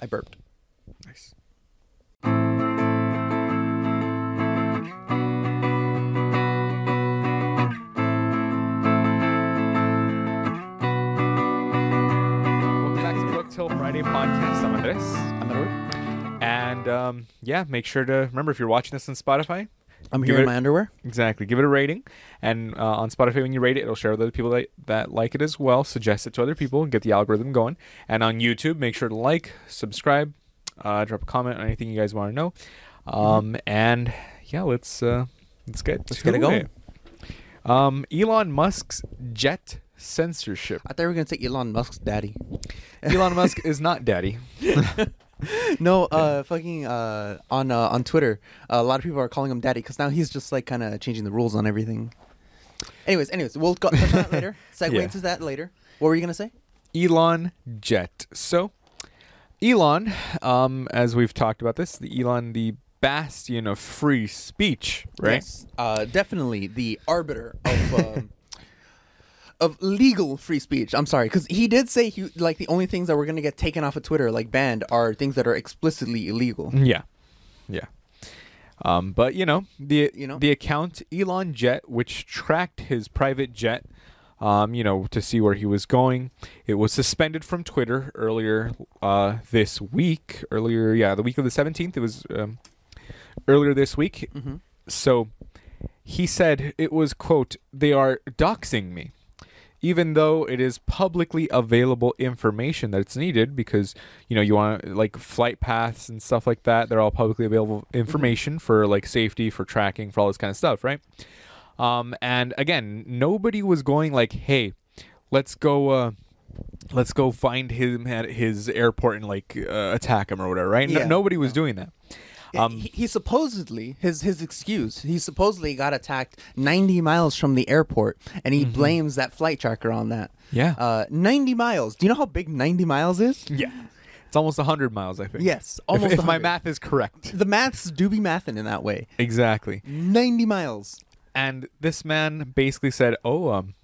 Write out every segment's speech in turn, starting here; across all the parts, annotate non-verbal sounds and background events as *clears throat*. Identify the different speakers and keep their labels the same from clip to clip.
Speaker 1: I burped.
Speaker 2: Nice. Welcome back to Book Till Friday podcast. I'm Andres.
Speaker 1: I'm Edward.
Speaker 2: And um, yeah, make sure to remember if you're watching this on Spotify,
Speaker 1: I'm here
Speaker 2: it-
Speaker 1: in my underwear.
Speaker 2: exactly, give it a rating. And uh, on Spotify, when you rate it, it'll share with other people that, that like it as well. Suggest it to other people and get the algorithm going. And on YouTube, make sure to like, subscribe, uh, drop a comment on anything you guys want to know. Um, And yeah, let's uh, let's get
Speaker 1: Let's get it going.
Speaker 2: Um, Elon Musk's jet censorship.
Speaker 1: I thought we were gonna say Elon Musk's daddy.
Speaker 2: Elon Musk *laughs* is not daddy. *laughs* *laughs* *laughs*
Speaker 1: No, uh, fucking uh, on uh, on Twitter, uh, a lot of people are calling him daddy because now he's just like kind of changing the rules on everything. Anyways, anyways, we'll go, touch on that later. *laughs* Segue
Speaker 2: Yeah.
Speaker 1: into that later. What were you gonna say?
Speaker 2: Elon Jet. So, Elon, um, as we've talked about this, the Elon, the bastion of free speech, right?
Speaker 1: Yes, uh, definitely the arbiter of um, *laughs* of legal free speech. I'm sorry, because he did say he like the only things that we're gonna get taken off of Twitter, like banned, are things that are explicitly illegal.
Speaker 2: Yeah, yeah. Um, but you know the
Speaker 1: You know?
Speaker 2: the account Elon Jet, which tracked his private jet, um, you know, to see where he was going. It was suspended from Twitter earlier uh, this week. Earlier, yeah, the week of the seventeenth. It was um, earlier this week.
Speaker 1: hmm
Speaker 2: So he said it was quote they are doxing me even though it is publicly available information that's needed because you know you want like flight paths and stuff like that they're all publicly available information for like safety for tracking for all this kind of stuff right? Um and again nobody was going like hey let's go uh let's go find him at his airport and like uh, attack him or whatever right? No- nobody was doing that Um,
Speaker 1: he, he supposedly his his excuse. He supposedly got attacked 90 miles from the airport, and he blames that flight tracker on that.
Speaker 2: Mm-hmm. Yeah.
Speaker 1: uh, 90 miles. Do you know how big 90 miles is?
Speaker 2: Yeah. It's almost 100 miles, I think.
Speaker 1: Yes, almost
Speaker 2: If, my math is correct.
Speaker 1: The maths do be mathing in that way.
Speaker 2: Exactly.
Speaker 1: 90 miles.
Speaker 2: And this man basically said, oh, um,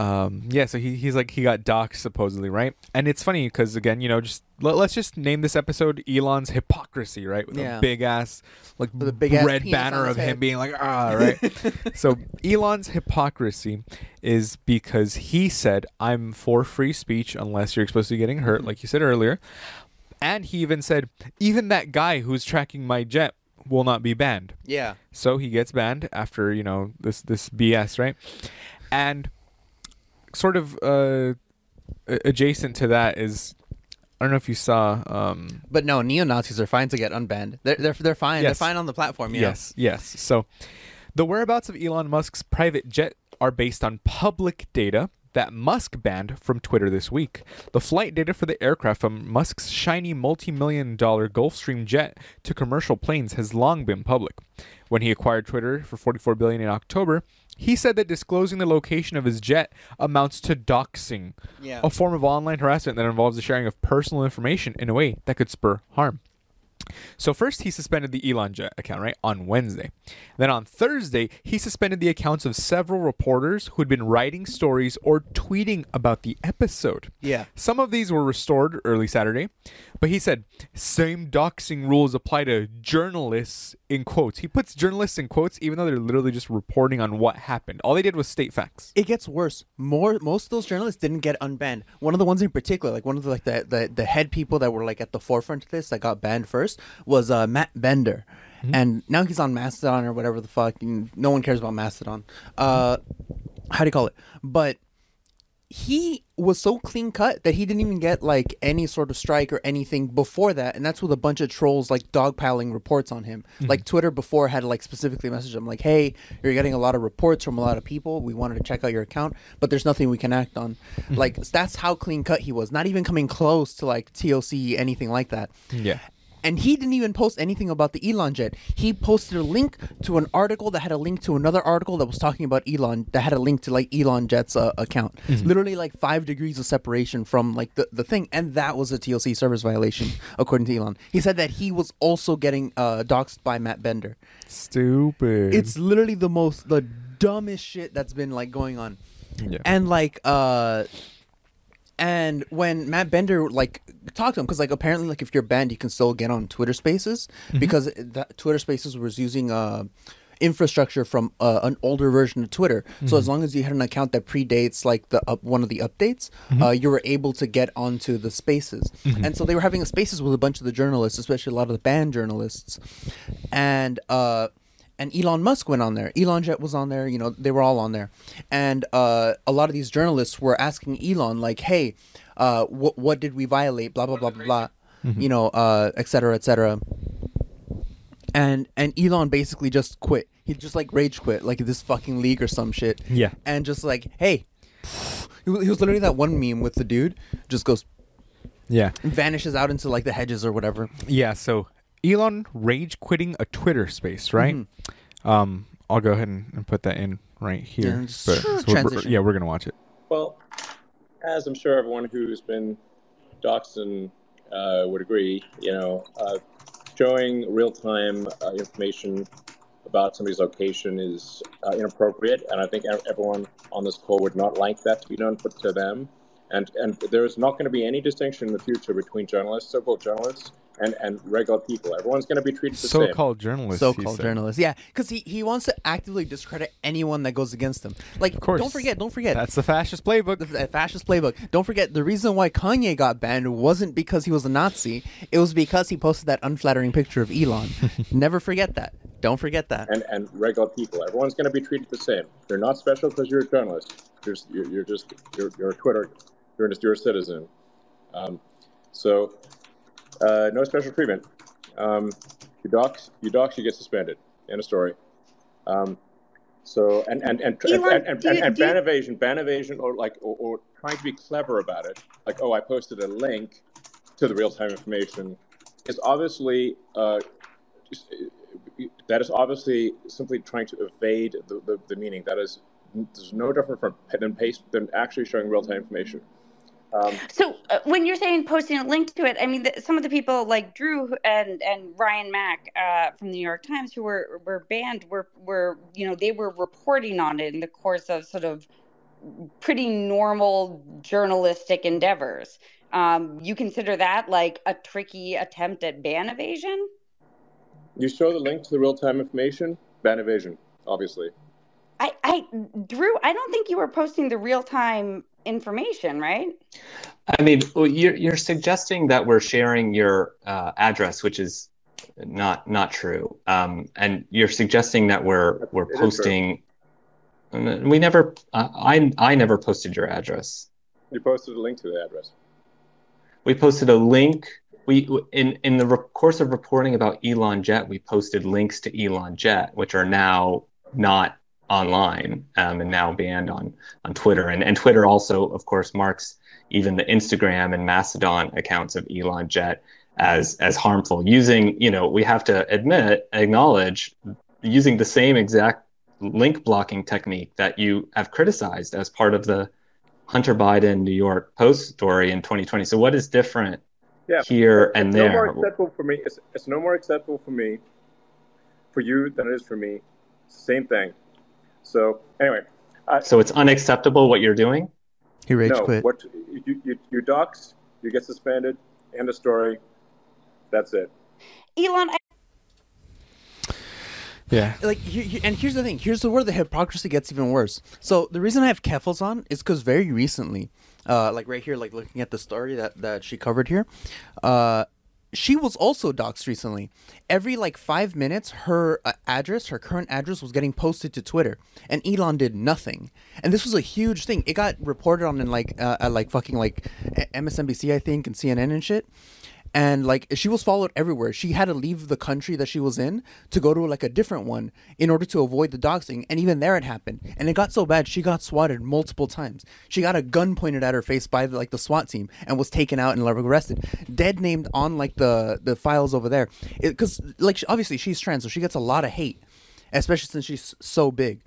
Speaker 2: um, yeah, so he, he's like, he got doxxed supposedly, right? And it's funny because, again, you know, just let, us just name this episode Elon's Hypocrisy, right? With
Speaker 1: Yeah.
Speaker 2: a big ass, like,
Speaker 1: With a big-ass
Speaker 2: red banner of him being like, ah, right? *laughs* so Elon's hypocrisy is because he said, I'm for free speech unless you're supposed to be getting hurt, *laughs* like you said earlier. And he even said, even that guy who's tracking my jet will not be banned.
Speaker 1: Yeah.
Speaker 2: So he gets banned after you know this this BS, right? And sort of uh, adjacent to that is, I don't know if you saw. Um,
Speaker 1: But no, neo Nazis are fine to get unbanned. They're they're, they're fine.
Speaker 2: Yes.
Speaker 1: They're fine on the platform. Know?
Speaker 2: Yes, yes. So the whereabouts of Elon Musk's private jet are based on public data that Musk banned from Twitter this week. The flight data for the aircraft from Musk's shiny multi-million dollar Gulfstream jet to commercial planes has long been public. When he acquired Twitter for 44 billion in October, he said that disclosing the location of his jet amounts to doxing,
Speaker 1: Yeah.
Speaker 2: a form of online harassment that involves the sharing of personal information in a way that could spur harm. So first he suspended the Elon Jet account, right, on Wednesday. Then on Thursday, he suspended the accounts of several reporters who had been writing stories or tweeting about the episode.
Speaker 1: Yeah.
Speaker 2: Some of these were restored early Saturday, but he said same doxing rules apply to journalists in quotes. He puts journalists in quotes even though they're literally just reporting on what happened. All they did was state facts.
Speaker 1: It gets worse. More most of those journalists didn't get unbanned. One of the ones in particular, like one of the like the the, the head people that were like at the forefront of this that got banned first was uh, Matt Bender. And now he's on Mastodon or whatever the fuck. No one cares about Mastodon. Uh, how do you call it? But he was so clean cut that he didn't even get like any sort of strike or anything before that and that's with a bunch of trolls like dogpiling reports on him. Mm-hmm. Like twitter before had like specifically messaged him like hey you're getting a lot of reports from a lot of people. We wanted to check out your account but there's nothing we can act on. Mm-hmm. Like that's how clean cut he was not even coming close to like toc anything like that.
Speaker 2: Yeah.
Speaker 1: And he didn't even post anything about the Elon jet. He posted a link to an article that had a link to another article that was talking about Elon that had a link to like Elon Jet's uh, account. Literally like five degrees of separation from like the, the thing, and that was a TLC service violation *laughs* according to Elon. He said that he was also getting uh, doxxed by Matt Bender.
Speaker 2: Stupid.
Speaker 1: It's literally the most the dumbest shit that's been like going on
Speaker 2: yeah.
Speaker 1: and like uh And when Matt Bender like talked to him, because like apparently like if you're banned, you can still get on Twitter Spaces because that Twitter Spaces was using uh infrastructure from uh, an older version of Twitter. So as long as you had an account that predates like the up, one of the updates, uh, you were able to get onto the Spaces. And so they were having a Spaces with a bunch of the journalists, especially a lot of the banned journalists, and. uh and Elon Musk went on there. Elon Jet was on there. You know, they were all on there, and uh, a lot of these journalists were asking Elon, like, "Hey, uh, what what did we violate? Blah blah blah blah blah, you know, uh, et cetera, et cetera." And and Elon basically just quit. He just like rage quit, like this fucking league or some shit.
Speaker 2: Yeah.
Speaker 1: And just like, hey, he was literally that one meme with the dude just goes
Speaker 2: Yeah.
Speaker 1: vanishes out into like the hedges or whatever.
Speaker 2: Yeah, so Elon rage quitting a Twitter space, right? Um, I'll go ahead and, and put that in right here.
Speaker 1: Yeah,
Speaker 2: But- so we're- we're- yeah, we're gonna watch it.
Speaker 3: Well, as I'm sure everyone who's been doxed and uh, would agree, you know, uh, showing real-time uh, information about somebody's location is uh, inappropriate, and I think everyone on this call would not like that to be done put to them. And and there is not going to be any distinction in the future between journalists, so-called journalists, and, and regular people. Everyone's going to be treated the same.
Speaker 2: So-called journalists.
Speaker 1: so-called journalists. Yeah, because he, he wants to actively discredit anyone that goes against him. Like,
Speaker 2: Of course.
Speaker 1: don't forget, don't forget.
Speaker 2: That's the fascist playbook.
Speaker 1: the the fascist playbook. Don't forget the reason why Kanye got banned wasn't because he was a Nazi. It was because he posted that unflattering picture of Elon. *laughs* Never forget that. Don't forget that.
Speaker 3: and, and regular people. Everyone's going to be treated the same. You're not special because you're a journalist. You're, just- you're, you're just you're, you're a Twitter. You're just you're a citizen. Um, so uh, no special treatment. Um, you dox, you dox, you get suspended. End of story. Um, so and and and and,
Speaker 4: Elon,
Speaker 3: and, and,
Speaker 4: you-
Speaker 3: and
Speaker 4: do you-
Speaker 3: ban evasion, ban evasion, or like or, or trying to be clever about it. Like oh, I posted a link to the real time information. Is obviously uh, just, that is obviously simply trying to evade the, the, the meaning. That is, there's no different from than paste than actually showing real time information. Um,
Speaker 4: So uh, when you're saying posting a link to it, I mean, the, some of the people like Drew and and Ryan Mac uh, from the New York Times who were were banned were were you know they were reporting on it in the course of sort of pretty normal journalistic endeavors. Um, you consider that like a tricky attempt at ban evasion?
Speaker 3: you show the link to the real time information, ban evasion, obviously.
Speaker 4: I, I, Drew, I don't think you were posting the real time information, right?
Speaker 5: I mean, well, you're you're suggesting that we're sharing your uh, address, which is not not true. Um, and you're suggesting that we're we're
Speaker 3: It is
Speaker 5: posting. We never. Uh, I I never posted your address.
Speaker 3: You posted a link to the address.
Speaker 5: We posted a link. We in in the re- course of reporting about Elon Jet, we posted links to Elon Jet, which are now not online um, and now banned on on Twitter. And and Twitter also, of course, marks even the Instagram and Mastodon accounts of Elon Jet as as harmful. Using you know we have to admit acknowledge using the same exact link blocking technique that you have criticized as part of the Hunter Biden New York Post story in 2020. So what is different
Speaker 3: Yeah.
Speaker 5: here and
Speaker 3: It's no more
Speaker 5: there?
Speaker 3: acceptable for me. It's, it's no more acceptable for me, for you than it is for me. It's the same thing. So anyway, uh,
Speaker 5: So it's unacceptable what you're doing.
Speaker 1: He rage
Speaker 3: no,
Speaker 1: quit.
Speaker 3: what you, you you dox, you get suspended. End of story. That's it.
Speaker 4: Elon, I
Speaker 2: Yeah.
Speaker 1: like here, here- and here's the thing here's the where the hypocrisy gets even worse so the reason i have keffals on is because very recently uh like right here like looking at the story that that she covered here uh she was also doxxed recently. Every like five minutes her uh, address her current address was getting posted to twitter and elon did nothing. And this was a huge thing. It got reported on in like uh, like fucking like msnbc i think and cnn and shit and like she was followed everywhere. She had to leave the country that she was in to go to like a different one in order to avoid the doxing. And even there, it happened. And it got so bad she got swatted multiple times. She got a gun pointed at her face by the, like the SWAT team and was taken out and arrested. Dead named on like the the files over there because like she- obviously she's trans, so she gets a lot of hate, especially since she's so big.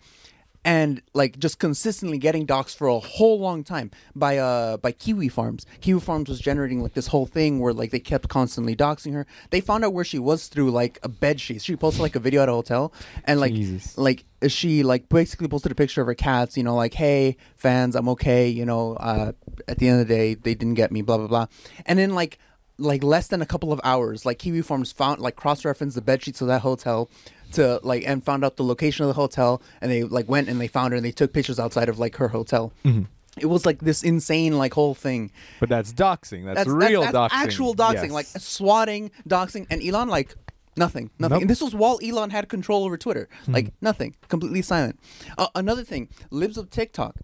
Speaker 1: And like just consistently getting doxxed for a whole long time by uh by Kiwi Farms. Kiwi Farms was generating like this whole thing where like they kept constantly doxing her. They found out where she was through like a bed sheet. She posted like a video at a hotel, and like
Speaker 2: Jesus.
Speaker 1: like she like basically posted a picture of her cats. You know, like hey fans, I'm okay. You know, uh, at the end of the day, they didn't get me. Blah blah blah. And then like like less than a couple of hours, like Kiwi Farms found like cross referenced the bed sheets of that hotel to like and found out the location of the hotel and they like went and they found her and they took pictures outside of like her hotel. It was like this insane like whole thing.
Speaker 2: But that's doxing. That's, real
Speaker 1: that's,
Speaker 2: doxing.
Speaker 1: that's actual doxing,
Speaker 2: Yes.
Speaker 1: like swatting, doxing, and Elon like nothing, nothing.
Speaker 2: Nope.
Speaker 1: And this was while Elon had control over Twitter,
Speaker 2: Hmm.
Speaker 1: like nothing, completely silent. Uh, another thing, libs of TikTok,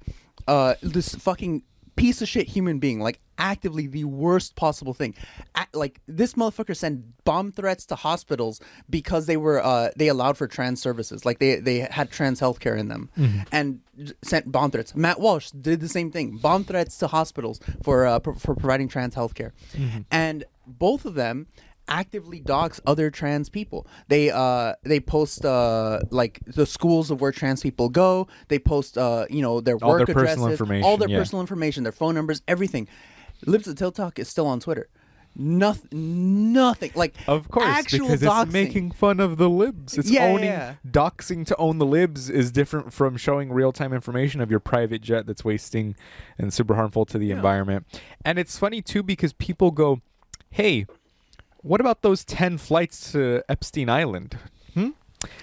Speaker 1: uh, this fucking piece of shit human being, like actively the worst possible thing. A- like this motherfucker sent bomb threats to hospitals because they were uh, they allowed for trans services, like they they had trans healthcare in them,
Speaker 2: Mm-hmm.
Speaker 1: and sent bomb threats. Matt Walsh did the same thing, bomb threats to hospitals for uh, pro- for providing trans healthcare,
Speaker 2: Mm-hmm.
Speaker 1: and both of them actively dox other trans people. They uh they post uh like the schools of where trans people go. They post uh you know their
Speaker 2: All
Speaker 1: work
Speaker 2: their personal
Speaker 1: addresses, all their
Speaker 2: yeah.
Speaker 1: personal information, their phone numbers, everything. Libs of TikTok is still on Twitter. Nothing, nothing like
Speaker 2: Of course,
Speaker 1: actual
Speaker 2: because
Speaker 1: doxing.
Speaker 2: it's making fun of the libs. It's
Speaker 1: Yeah, yeah,
Speaker 2: owning
Speaker 1: yeah.
Speaker 2: doxing to own the libs is different from showing real time information of your private jet that's wasting and super harmful to the environment. And it's funny too because people go, "Hey, what about those ten flights to Epstein Island? Hmm?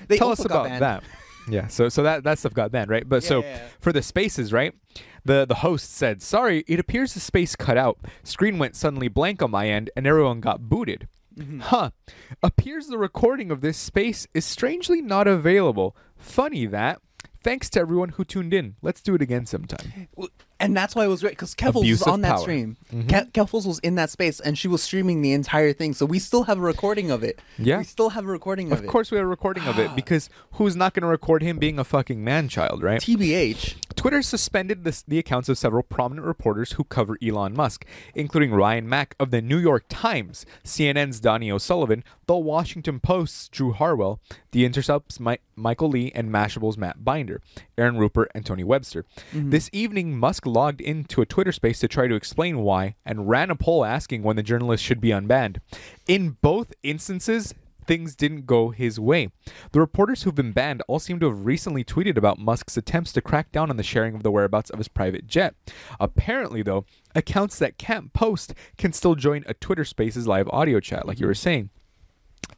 Speaker 1: They
Speaker 2: Tell us about
Speaker 1: banned.
Speaker 2: that." *laughs* Yeah, so so that that stuff got banned, right? But so
Speaker 1: Yeah, yeah, yeah.
Speaker 2: for the spaces, right? The the host said, "Sorry, it appears the space cut out. Screen went suddenly blank on my end, and everyone got booted."
Speaker 1: Mm-hmm.
Speaker 2: Huh. Appears the recording of this space is strangely not available. Funny that. Thanks to everyone who tuned in. Let's do it again sometime.
Speaker 1: And that's why it was great because Keffals
Speaker 2: Abuse
Speaker 1: was on that
Speaker 2: power.
Speaker 1: stream.
Speaker 2: Mhm.
Speaker 1: Ke- Keffals was in that space, and she was streaming the entire thing. So we still have a recording of it.
Speaker 2: Yeah.
Speaker 1: we still have a recording of,
Speaker 2: Of
Speaker 1: it.
Speaker 2: Of course, we have a recording of it because who's not going to record him being a fucking man child, right?
Speaker 1: TBH.
Speaker 2: Twitter suspended the, the accounts of several prominent reporters who cover Elon Musk, including Ryan Mac of the New York Times, CNN's Donie O'Sullivan, The Washington Post's Drew Harwell, The Intercept's Mi- Michael Lee, and Mashable's Matt Binder, Aaron Rupert, and Tony Webster. Mm-hmm. This evening, Musk logged into a Twitter space to try to explain why and ran a poll asking when the journalist should be unbanned. In both instances, things didn't go his way. The reporters who've been banned all seem to have recently tweeted about Musk's attempts to crack down on the sharing of the whereabouts of his private jet. Apparently, though, accounts that can't post can still join a Twitter Spaces live audio chat, like you were saying.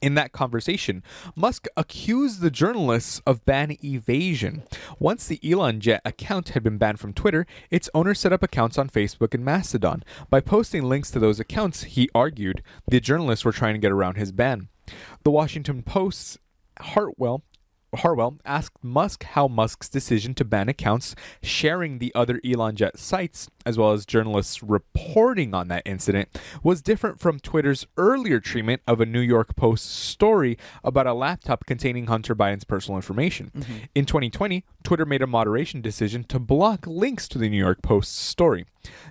Speaker 2: In that conversation, Musk accused the journalists of ban evasion. Once the Elon Jet account had been banned from Twitter, its owner set up accounts on Facebook and Mastodon. By posting links to those accounts, he argued the journalists were trying to get around his ban. The Washington Post's Hartwell Harwell asked Musk how Musk's decision to ban accounts sharing the other Elon Jet sites, as well as journalists reporting on that incident, was different from Twitter's earlier treatment of a New York Post story about a laptop containing Hunter Biden's personal information. Mm-hmm. In 2020, Twitter made a moderation decision to block links to the New York Post story.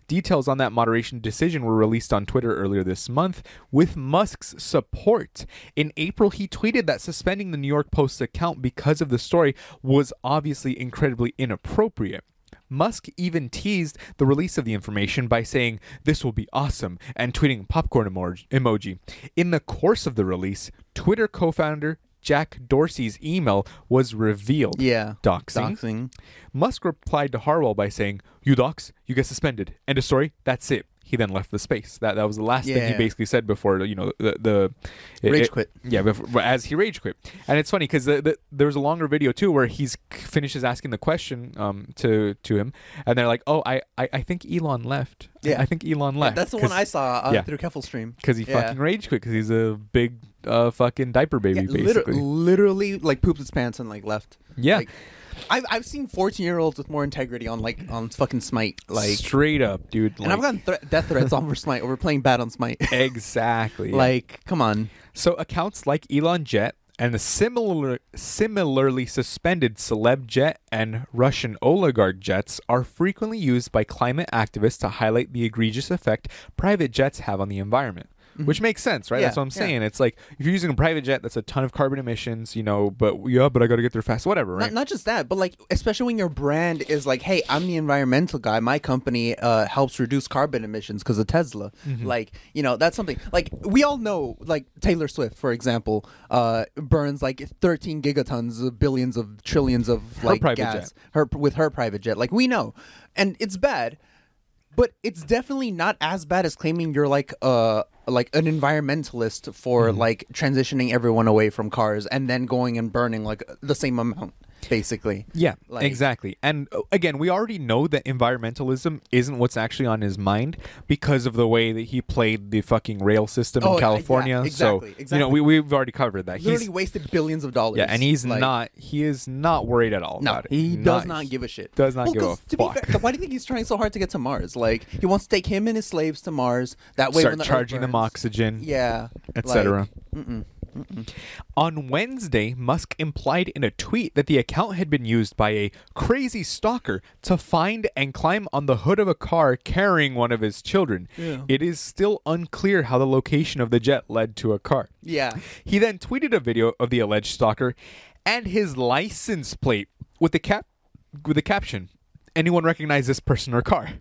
Speaker 2: Details on that moderation decision were released on Twitter earlier this month with Musk's support. In April, he tweeted that suspending the New York Post's account because of the story was obviously incredibly inappropriate. Musk even teased the release of the information by saying, This will be awesome, and tweeting popcorn emoji. In the course of the release, Twitter co founder Jack Dorsey's email was revealed.
Speaker 1: Yeah.
Speaker 2: Doxing.
Speaker 1: Doxing.
Speaker 2: Musk replied to Harwell by saying, "You dox, you get suspended. End of story. That's it." He then left the space. That that was the last thing he basically said before you know the the it-
Speaker 1: Rage
Speaker 2: it-
Speaker 1: quit.
Speaker 2: Yeah, before, as he rage quit, and it's funny because the, the, there was a longer video too where he's finishes asking the question um to to him, and they're like, "Oh, I I, I think Elon left.
Speaker 1: Yeah.
Speaker 2: I think Elon left.
Speaker 1: That's the one I saw uh,
Speaker 2: yeah.
Speaker 1: through Keffel stream.
Speaker 2: because he
Speaker 1: Yeah.
Speaker 2: fucking rage quit because he's a big uh fucking diaper baby
Speaker 1: Yeah, liter-
Speaker 2: basically.
Speaker 1: literally like pooped his pants and like left.
Speaker 2: yeah,
Speaker 1: Like, I've I've seen fourteen year olds with more integrity on like on fucking Smite like,
Speaker 2: straight up, dude.
Speaker 1: and I've
Speaker 2: like-
Speaker 1: gotten thre- death threats over Smite over playing bad on Smite. *laughs*
Speaker 2: exactly
Speaker 1: like, come on.
Speaker 2: So accounts like Elon Jet and the similar similarly suspended Celeb Jet and Russian oligarch jets are frequently used by climate activists to highlight the egregious effect private jets have on the environment. Which makes sense, right?
Speaker 1: Yeah,
Speaker 2: That's what I'm
Speaker 1: yeah.
Speaker 2: saying. It's like if you're using a private jet, that's a ton of carbon emissions, you know. But yeah, but I got to get there fast, whatever, right?
Speaker 1: Not, not just that, but like especially when your brand is like, "Hey, I'm the environmental guy. My company uh, helps reduce carbon emissions because of Tesla."
Speaker 2: Mm-hmm.
Speaker 1: Like, you know, that's something. Like we all know, like Taylor Swift, for example, uh, burns like 13 gigatons, of billions of trillions of like gas
Speaker 2: jet.
Speaker 1: her with her private jet. Like we know, and it's bad. But it's definitely not as bad as claiming you're like uh like an environmentalist for
Speaker 2: Mm-hmm.
Speaker 1: like transitioning everyone away from cars and then going and burning like the same amount basically.
Speaker 2: Yeah,
Speaker 1: Like-
Speaker 2: exactly. And uh, again, we already know that environmentalism isn't what's actually on his mind because of the way that he played the fucking rail system
Speaker 1: Oh,
Speaker 2: in
Speaker 1: yeah,
Speaker 2: California.
Speaker 1: exactly,
Speaker 2: so you know, we we've already covered that.
Speaker 1: Literally
Speaker 2: He's
Speaker 1: wasted billions of dollars.
Speaker 2: yeah, and he's
Speaker 1: Like,
Speaker 2: not. He is not worried at all.
Speaker 1: No,
Speaker 2: about it.
Speaker 1: he does not give a shit.
Speaker 2: Does not
Speaker 1: Well,
Speaker 2: give a fuck.
Speaker 1: fair, why do you think he's trying so hard to get to Mars? Like he wants to take him and his slaves to Mars. That way,
Speaker 2: Start
Speaker 1: when the
Speaker 2: charging them oxygen.
Speaker 1: Yeah,
Speaker 2: etc.
Speaker 1: like, mm-mm.
Speaker 2: On Wednesday, Musk implied in a tweet that the account had been used by a crazy stalker to find and climb on the hood of a car carrying one of his children.
Speaker 1: Yeah.
Speaker 2: It is still unclear how the location of the jet led to a car.
Speaker 1: Yeah.
Speaker 2: He then tweeted a video of the alleged stalker and his license plate with the cap with the caption, "Anyone recognize this person or car?"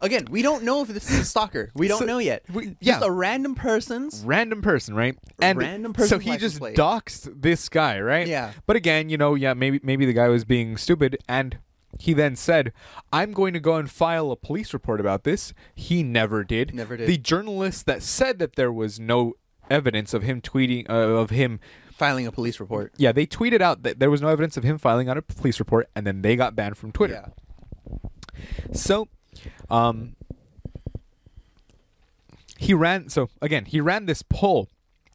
Speaker 1: Again, we don't know if this is a stalker. We don't
Speaker 2: So-
Speaker 1: know yet.
Speaker 2: we-
Speaker 1: Just
Speaker 2: yeah.
Speaker 1: a random person's.
Speaker 2: random person, right? And
Speaker 1: Random
Speaker 2: so
Speaker 1: person's
Speaker 2: he
Speaker 1: license
Speaker 2: just
Speaker 1: plate.
Speaker 2: doxed this guy, right?
Speaker 1: Yeah.
Speaker 2: But again, you know, yeah, maybe maybe the guy was being stupid and he then said, "I'm going to go and file a police report about this." He never did.
Speaker 1: Never did.
Speaker 2: The journalist that said that there was no evidence of him tweeting uh, of him
Speaker 1: Filing a police report.
Speaker 2: yeah, they tweeted out that there was no evidence of him filing out a police report and then they got banned from Twitter.
Speaker 1: Yeah.
Speaker 2: So, um, he ran. So again, he ran this poll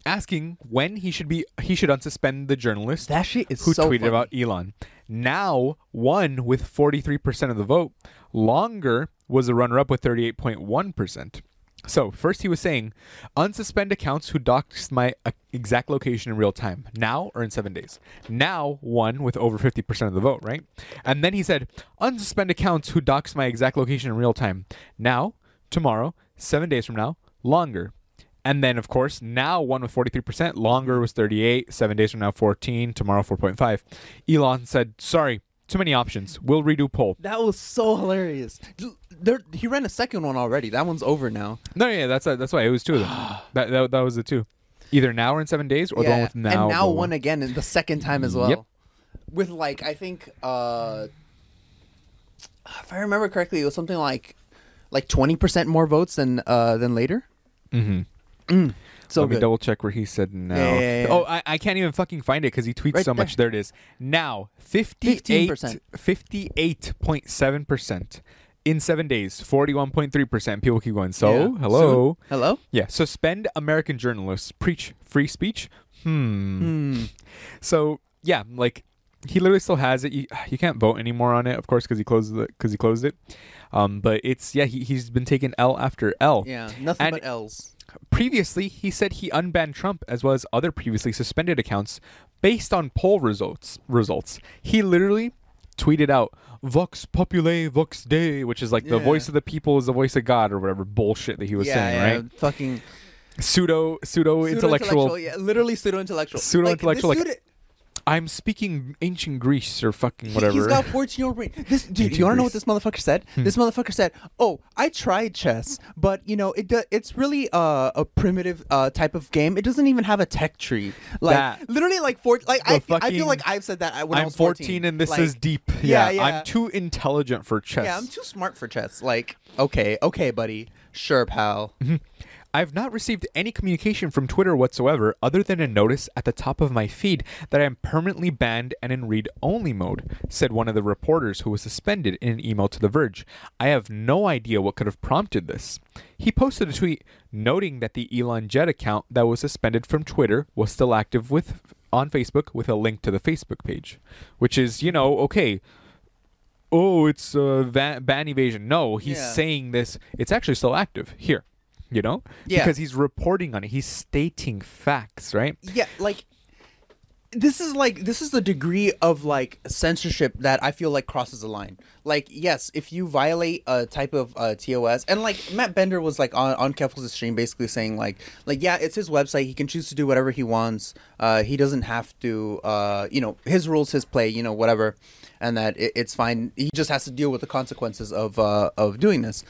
Speaker 2: asking when he should be he should unsuspend the journalist
Speaker 1: That shit is
Speaker 2: who
Speaker 1: so
Speaker 2: tweeted
Speaker 1: funny.
Speaker 2: about Elon. Now won with forty three percent of the vote. Longer was a runner up with thirty eight point one percent. So first he was saying, unsuspend accounts who doxed my uh, exact location in real time now or in seven days. Now won with over fifty percent of the vote, right? And then he said, unsuspend accounts who doxed my exact location in real time now, tomorrow, seven days from now, longer. And then, of course, now one with 43%, longer was 38, seven days from now, 14, tomorrow, 4.5. Elon said, sorry, too many options. We'll redo poll.
Speaker 1: That was so hilarious. There, he ran a second one already. That one's over now.
Speaker 2: No, yeah, that's that's why it was two of them. *gasps* that, that, that was the two. Either now or in seven days, or the one with now.
Speaker 1: and now
Speaker 2: but
Speaker 1: one again in the second time as well.
Speaker 2: Yep.
Speaker 1: With like I think uh if I remember correctly, it was something like like twenty percent more votes than uh than later.
Speaker 2: Mhm.
Speaker 1: So
Speaker 2: Let me double check where he said now.
Speaker 1: Yeah, yeah, yeah.
Speaker 2: Oh, I, I can't even fucking find it because he tweets
Speaker 1: Right
Speaker 2: so much.
Speaker 1: there.
Speaker 2: It is. Now, 58,
Speaker 1: 15%.
Speaker 2: 58.7%. In seven days, 41.3%. People keep going, so,
Speaker 1: Yeah.
Speaker 2: hello.
Speaker 1: Hello?
Speaker 2: Yeah, suspend American journalists. Preach free speech? Hmm.
Speaker 1: Hmm.
Speaker 2: So, yeah, like, he literally still has it. You, you can't vote anymore on it, of course, because he closed it. Because he closed it. Um, but it's yeah, he, he's been taking L after L.
Speaker 1: Yeah, nothing
Speaker 2: And-
Speaker 1: but L's.
Speaker 2: Previously, he said he unbanned Trump as well as other previously suspended accounts based on poll results. Results. He literally tweeted out "Vox Populi, Vox Dei," which is like the voice of the people is the voice of God or whatever bullshit that he was
Speaker 1: yeah,
Speaker 2: saying,
Speaker 1: yeah,
Speaker 2: right?
Speaker 1: Fucking
Speaker 2: Pseudo pseudo intellectual.
Speaker 1: yeah, literally pseudo intellectual.
Speaker 2: Pseudo-intellectual,
Speaker 1: Like,
Speaker 2: like-
Speaker 1: dude-
Speaker 2: I'm speaking ancient Greece or fucking whatever.
Speaker 1: He's got 14 year old brain. This dude,
Speaker 2: Ancient
Speaker 1: you want to know what this motherfucker said?
Speaker 2: Hmm.
Speaker 1: This motherfucker said, "Oh, I tried chess, but you know, it it's really uh, a primitive uh, type of game. It doesn't even have a tech tree. Like
Speaker 2: That-
Speaker 1: literally, like four. Like I, feel- I feel like I've said that when I
Speaker 2: I'm
Speaker 1: was
Speaker 2: 14 and this
Speaker 1: Like,
Speaker 2: is deep.
Speaker 1: Yeah,
Speaker 2: Yeah,
Speaker 1: yeah.
Speaker 2: I'm too intelligent for chess.
Speaker 1: Yeah, I'm too smart for chess. Like, okay, okay, buddy, sure, pal.
Speaker 2: I've not received any communication from Twitter whatsoever other than a notice at the top of my feed that I am permanently banned and in read only mode, said one of the reporters who was suspended in an email to The Verge. I have no idea what could have prompted this. He posted a tweet noting that the Elon Jet account that was suspended from Twitter was still active with on Facebook with a link to the Facebook page, which is, you know, okay, oh, it's uh, van- ban evasion. No, he's
Speaker 1: Yeah.
Speaker 2: saying this. It's actually still active here. You know,
Speaker 1: Yeah.
Speaker 2: because he's reporting on it. He's stating facts, right?
Speaker 1: Yeah, like this is like this is the degree of like censorship that I feel like crosses the line. Like, yes, if you violate a type of uh, TOS, and like Matt Bender was like on on Keffals' stream, basically saying like, like yeah, it's his website. He can choose to do whatever he wants. Uh, he doesn't have to, uh, you know, his rules, his play, you know, whatever, and that it, it's fine. He just has to deal with the consequences of uh, of doing this,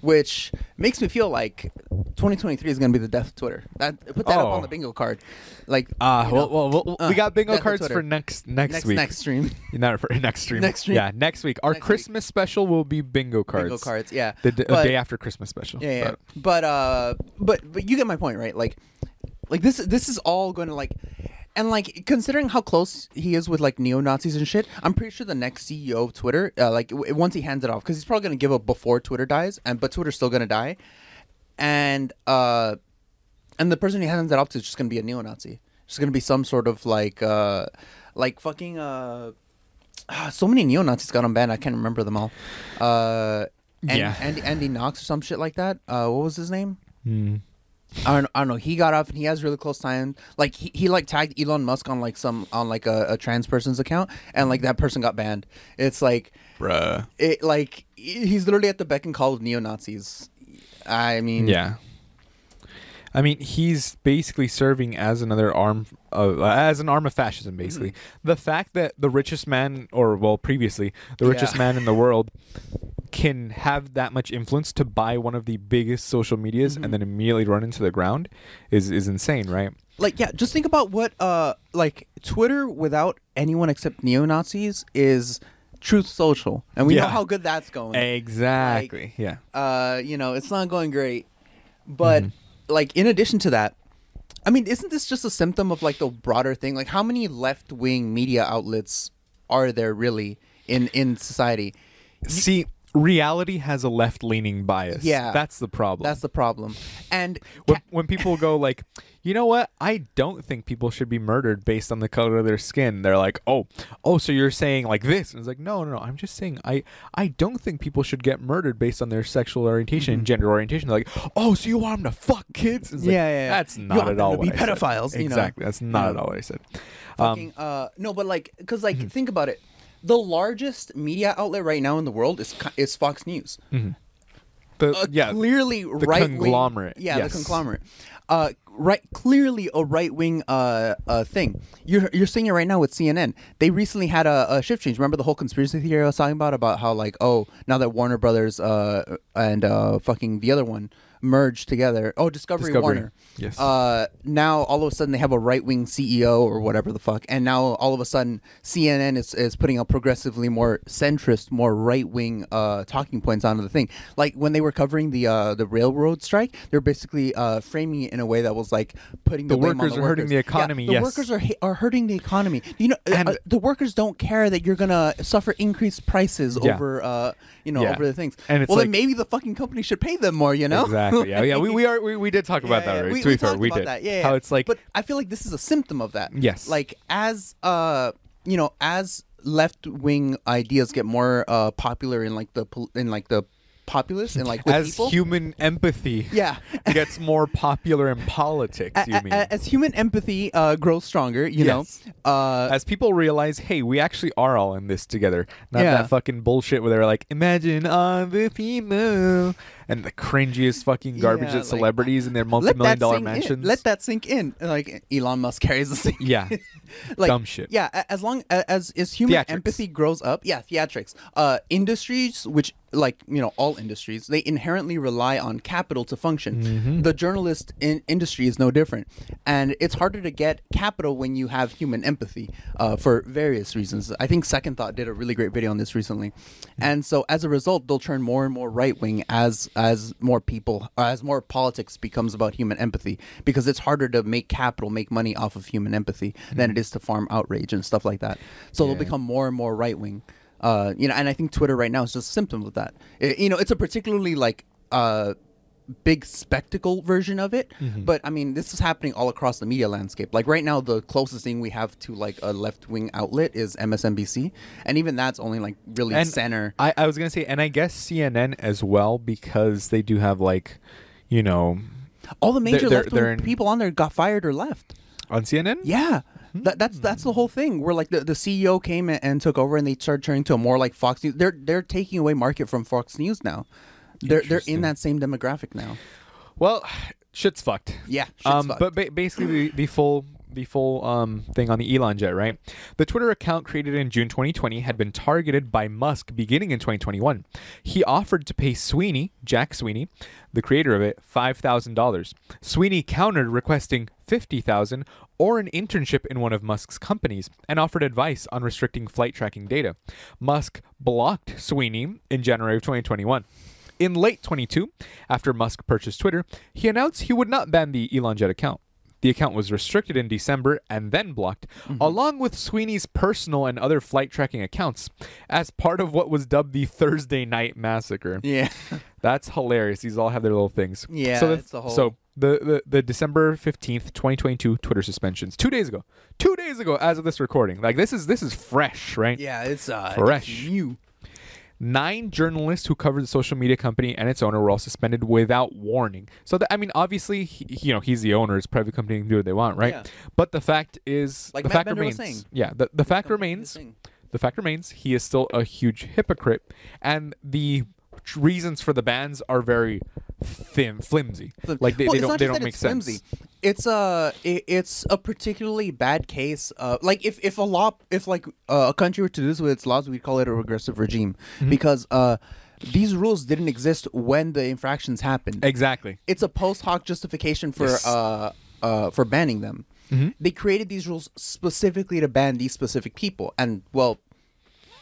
Speaker 1: which makes me feel like 2023 is going to be the death of Twitter. That put that up
Speaker 2: Oh.
Speaker 1: on the bingo card, like
Speaker 2: Ah,
Speaker 1: you
Speaker 2: well,
Speaker 1: know.
Speaker 2: well, well,
Speaker 1: Uh,
Speaker 2: we got bingo cards for next next,
Speaker 1: next
Speaker 2: week.
Speaker 1: next stream. *laughs*
Speaker 2: Not for next stream.
Speaker 1: Next stream?
Speaker 2: Yeah, next week. Our
Speaker 1: Next week.
Speaker 2: Christmas special will be bingo cards.
Speaker 1: bingo cards. Yeah,
Speaker 2: The, d-
Speaker 1: But-
Speaker 2: day after Christmas special.
Speaker 1: Yeah, yeah.
Speaker 2: But-
Speaker 1: But uh, but but you get my point, right? Like, like this this is all going to like, and like considering how close he is with like neo Nazis and shit, I'm pretty sure the next CEO of Twitter, uh, like w- once he hands it off, because he's probably going to give up before Twitter dies, and but Twitter's still going to die, and uh, and the person he hands it off to is just going to be a neo Nazi. Going to be some sort of like uh, like fucking uh. ah, So many neo Nazis got unbanned. I can't remember them all. Uh, and,
Speaker 2: Yeah.
Speaker 1: Andy, Andy Knox or some shit like that. Uh, what was his name?
Speaker 2: Hmm.
Speaker 1: I don't, I don't know. He got off and he has really close time. Like he, he like tagged Elon Musk on like some on like a, a trans person's account, and like that person got banned. It's like
Speaker 2: Bruh.
Speaker 1: it like he's literally at the beck and call of neo Nazis. I mean,
Speaker 2: Yeah. I mean, he's basically serving as another arm, uh, as an arm of fascism. Basically,
Speaker 1: Mm-hmm.
Speaker 2: the fact that the richest man, or well, previously the richest
Speaker 1: Yeah.
Speaker 2: man in the world, *laughs* can have that much influence to buy one of the biggest social medias
Speaker 1: Mm-hmm.
Speaker 2: and then immediately run into the ground is is insane, right?
Speaker 1: like yeah. Just think about what uh like Twitter without anyone except neo Nazis is Truth Social, and we know how good that's going.
Speaker 2: Exactly. yeah.
Speaker 1: uh, you know, it's not going great. But
Speaker 2: Mm-hmm.
Speaker 1: like in addition to that, I mean, isn't this just a symptom of like the broader thing? Like how many left wing media outlets are there really in in society?
Speaker 2: See, reality has a left leaning bias.
Speaker 1: Yeah.
Speaker 2: that's the problem.
Speaker 1: That's the problem. And *laughs*
Speaker 2: when, when people go like, you know what? I don't think people should be murdered based on the color of their skin. They're like, oh, oh, so you're saying like this? And it's like, no, no, no. I'm just saying I, I don't think people should get murdered based on their sexual orientation
Speaker 1: Mm-hmm.
Speaker 2: and gender orientation. They're like, oh, so you want them to fuck kids? It's like,
Speaker 1: Yeah, yeah, yeah.
Speaker 2: That's
Speaker 1: You
Speaker 2: not
Speaker 1: want
Speaker 2: at
Speaker 1: them
Speaker 2: all
Speaker 1: to be
Speaker 2: what I said.
Speaker 1: pedophiles, you know?
Speaker 2: Exactly. That's not at all what I said. Um,
Speaker 1: fucking uh no, but like cuz like
Speaker 2: Mm-hmm.
Speaker 1: think about it. The largest media outlet right now in the world is is Fox News.
Speaker 2: the,
Speaker 1: a
Speaker 2: yeah,
Speaker 1: clearly right
Speaker 2: conglomerate,
Speaker 1: Yeah,
Speaker 2: yes.
Speaker 1: the conglomerate. Uh, right, clearly a right wing uh, uh thing. You're you're seeing it right now with CNN. They recently had a, a shift change. Remember the whole conspiracy theory I was talking about about how like oh now that Warner Brothers uh and uh fucking the other one merged together. Oh, Discovery,
Speaker 2: Discovery,
Speaker 1: Warner.
Speaker 2: yes.
Speaker 1: Uh, now all of a sudden they have a right wing CEO or whatever the fuck, and now all of a sudden CNN is, is putting out progressively more centrist, more right wing uh, talking points onto the thing. Like when they were covering the uh, the railroad strike, they're basically uh, framing it in a way that was like putting the,
Speaker 2: The workers
Speaker 1: the
Speaker 2: are hurting the economy,
Speaker 1: Yeah, the
Speaker 2: yes.
Speaker 1: workers are ha- are hurting the economy. You know, uh,
Speaker 2: And-
Speaker 1: uh, the workers don't care that you're gonna suffer increased prices
Speaker 2: Yeah.
Speaker 1: over uh, you know
Speaker 2: Yeah.
Speaker 1: over the things.
Speaker 2: And it's
Speaker 1: well, then
Speaker 2: like-
Speaker 1: maybe the fucking company should pay them more. You know,
Speaker 2: Exactly. Yeah, yeah. We, we are we, we did talk *laughs* about that already.
Speaker 1: We,
Speaker 2: to
Speaker 1: we
Speaker 2: fair, we
Speaker 1: about
Speaker 2: did.
Speaker 1: that. Yeah, yeah.
Speaker 2: How it's like
Speaker 1: but I feel like this is a symptom of that.
Speaker 2: Yes.
Speaker 1: Like as uh, you know, as left wing ideas get more uh popular in like the in like the populace and like with
Speaker 2: as
Speaker 1: people.
Speaker 2: human empathy
Speaker 1: yeah. *laughs*
Speaker 2: gets more popular in politics. You mean?
Speaker 1: as human empathy uh, grows stronger, you
Speaker 2: Yes.
Speaker 1: know, uh,
Speaker 2: as people realize, hey, we actually are all in this together. Not
Speaker 1: Yeah.
Speaker 2: that fucking bullshit where they're like, imagine all the people and the cringiest fucking garbage
Speaker 1: Yeah,
Speaker 2: that
Speaker 1: like,
Speaker 2: celebrities in their *laughs* multi-million dollar
Speaker 1: dollar
Speaker 2: mansions.
Speaker 1: in. Let that sink in. Like Elon Musk carries the same.
Speaker 2: yeah, *laughs*
Speaker 1: like
Speaker 2: Dumb shit.
Speaker 1: Yeah, as long as as human
Speaker 2: Theatrics.
Speaker 1: empathy grows up, yeah, theatrics. Uh, industries which like you know all industries they inherently rely on capital to function.
Speaker 2: Mm-hmm.
Speaker 1: The journalist in industry is no different, and it's harder to get capital when you have human empathy uh, for various reasons. I think Second Thought did a really great video on this recently, and so as a result, they'll turn more and more right wing as as more people as more politics becomes about human empathy because it's harder to make capital make money off of human empathy than it is to farm outrage and stuff like that. So they'll become more and more right wing. Uh, you know, and I think Twitter right now is just a symptom of that. It- you know, it's a particularly like uh, big spectacle version of it. But I mean, this is happening all across the media landscape. Like right now, the closest thing we have to like a left wing outlet is MSNBC, and even that's only like really
Speaker 2: And
Speaker 1: center.
Speaker 2: I, I was gonna say, and I guess CNN as well because they do have like, you know,
Speaker 1: All the major left wing people on there got fired or left.
Speaker 2: on CNN.
Speaker 1: Yeah. That, that's that's the whole thing. Where like the, the CEO came and, and took over, and they started turning to a more like Fox News. They're they're taking away market from Fox News now. They're they're in that same demographic now.
Speaker 2: Well, shit's fucked.
Speaker 1: Yeah, shit's
Speaker 2: um,
Speaker 1: fucked.
Speaker 2: but ba- basically the, the full the full um thing on the Elon jet, right? The Twitter account created in June 2020 had been targeted by Musk beginning in 2021. He offered to pay Sweeney, Jack Sweeney, the creator of it, five thousand dollars. Sweeney countered, requesting fifty thousand or an internship in one of Musk's companies, and offered advice on restricting flight tracking data. Musk blocked Sweeney in January of 2021. In late 22, after Musk purchased Twitter, he announced he would not ban the Elon Jet account. The account was restricted in December and then blocked, along with Sweeney's personal and other flight tracking accounts, as part of what was dubbed the Thursday Night Massacre.
Speaker 1: Yeah, *laughs*
Speaker 2: That's hilarious. These all have their little things.
Speaker 1: Yeah,
Speaker 2: so the,
Speaker 1: it's the whole-
Speaker 2: So the, the the December fifteenth, twenty twenty two Twitter suspensions. Two days ago. Two days ago, as of this recording. Like this is this is fresh, right?
Speaker 1: yeah, it's uh,
Speaker 2: Fresh.
Speaker 1: it's new.
Speaker 2: Nine journalists who covered the social media company and its owner were all suspended without warning. So, that, I mean, obviously, he, you know, he's the owner. It's private company; can do what they want, right?
Speaker 1: Yeah.
Speaker 2: But the fact is,
Speaker 1: Like
Speaker 2: the
Speaker 1: Matt
Speaker 2: fact
Speaker 1: Bender
Speaker 2: remains. Yeah, the, the fact remains. The fact remains, he is still a huge hypocrite, and the reasons for the bans are very thin, flimsy. Like they,
Speaker 1: Well,
Speaker 2: they don't they don't make sense.
Speaker 1: flimsy. It's a it, it's a particularly bad case. Uh, like if if a law if like uh, a country were to do this with its laws, we'd call it a regressive regime
Speaker 2: Mm-hmm.
Speaker 1: because uh, these rules didn't exist when the infractions happened.
Speaker 2: Exactly.
Speaker 1: It's a post hoc justification for
Speaker 2: Yes.
Speaker 1: uh uh for banning them.
Speaker 2: Mm-hmm.
Speaker 1: They created these rules specifically to ban these specific people, and well,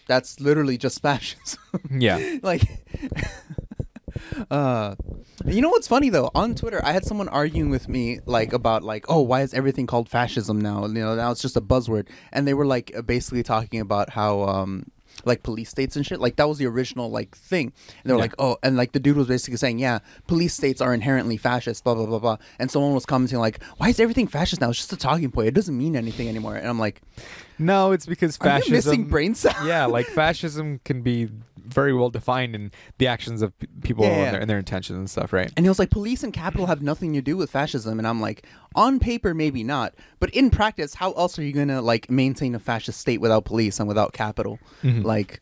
Speaker 1: that's literally just fascism.
Speaker 2: Yeah. *laughs*
Speaker 1: like *laughs* uh you know what's funny though on twitter i had someone arguing with me like about like oh why is everything called fascism now you know now it's just a buzzword and they were like basically talking about how um like police states and shit like that was the original like thing. And they were
Speaker 2: Yeah.
Speaker 1: like oh and like the dude was basically saying yeah police states are inherently fascist blah blah blah blah. And someone was commenting like why is everything fascist now? It's just a talking point. It doesn't mean anything anymore. And i'm like
Speaker 2: No, it's because
Speaker 1: are
Speaker 2: fascism.
Speaker 1: you missing brain cells?
Speaker 2: Yeah, like fascism can be very well defined in the actions of p- people
Speaker 1: Yeah,
Speaker 2: and, their, and their intentions and stuff, right?
Speaker 1: And he was like, police and capital have nothing to do with fascism. And I'm like, on paper, maybe not. But in practice, how else are you going to like maintain a fascist state without police and without capital? Like,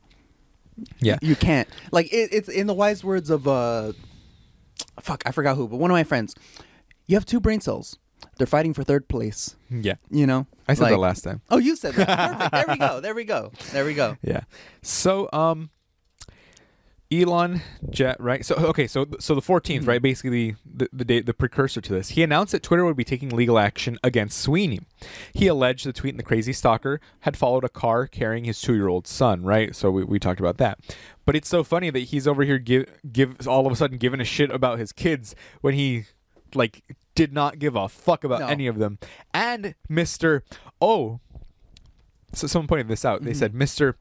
Speaker 2: Yeah.
Speaker 1: you can't. Like, it, it's in the wise words of, uh, fuck, I forgot who, but one of my friends. You have two brain cells. They're fighting for third place.
Speaker 2: Yeah.
Speaker 1: You know?
Speaker 2: I said
Speaker 1: Like-
Speaker 2: that last time.
Speaker 1: Oh, you said that. Perfect. There we go. *laughs* There we go. There we go.
Speaker 2: Yeah. So, um, Elon Jet, right? So, okay, so so the 14th, right? Basically, the the the precursor to this, he announced that Twitter would be taking legal action against Sweeney. He alleged the tweet and the crazy stalker had followed a car carrying his two-year-old son, right? So we, we talked about that. But it's so funny that he's over here give give all of a sudden giving a shit about his kids when he like did not give a fuck about
Speaker 1: No.
Speaker 2: any of them. And Mister, oh, so someone pointed this out.
Speaker 1: Mm-hmm.
Speaker 2: They said, "Mister,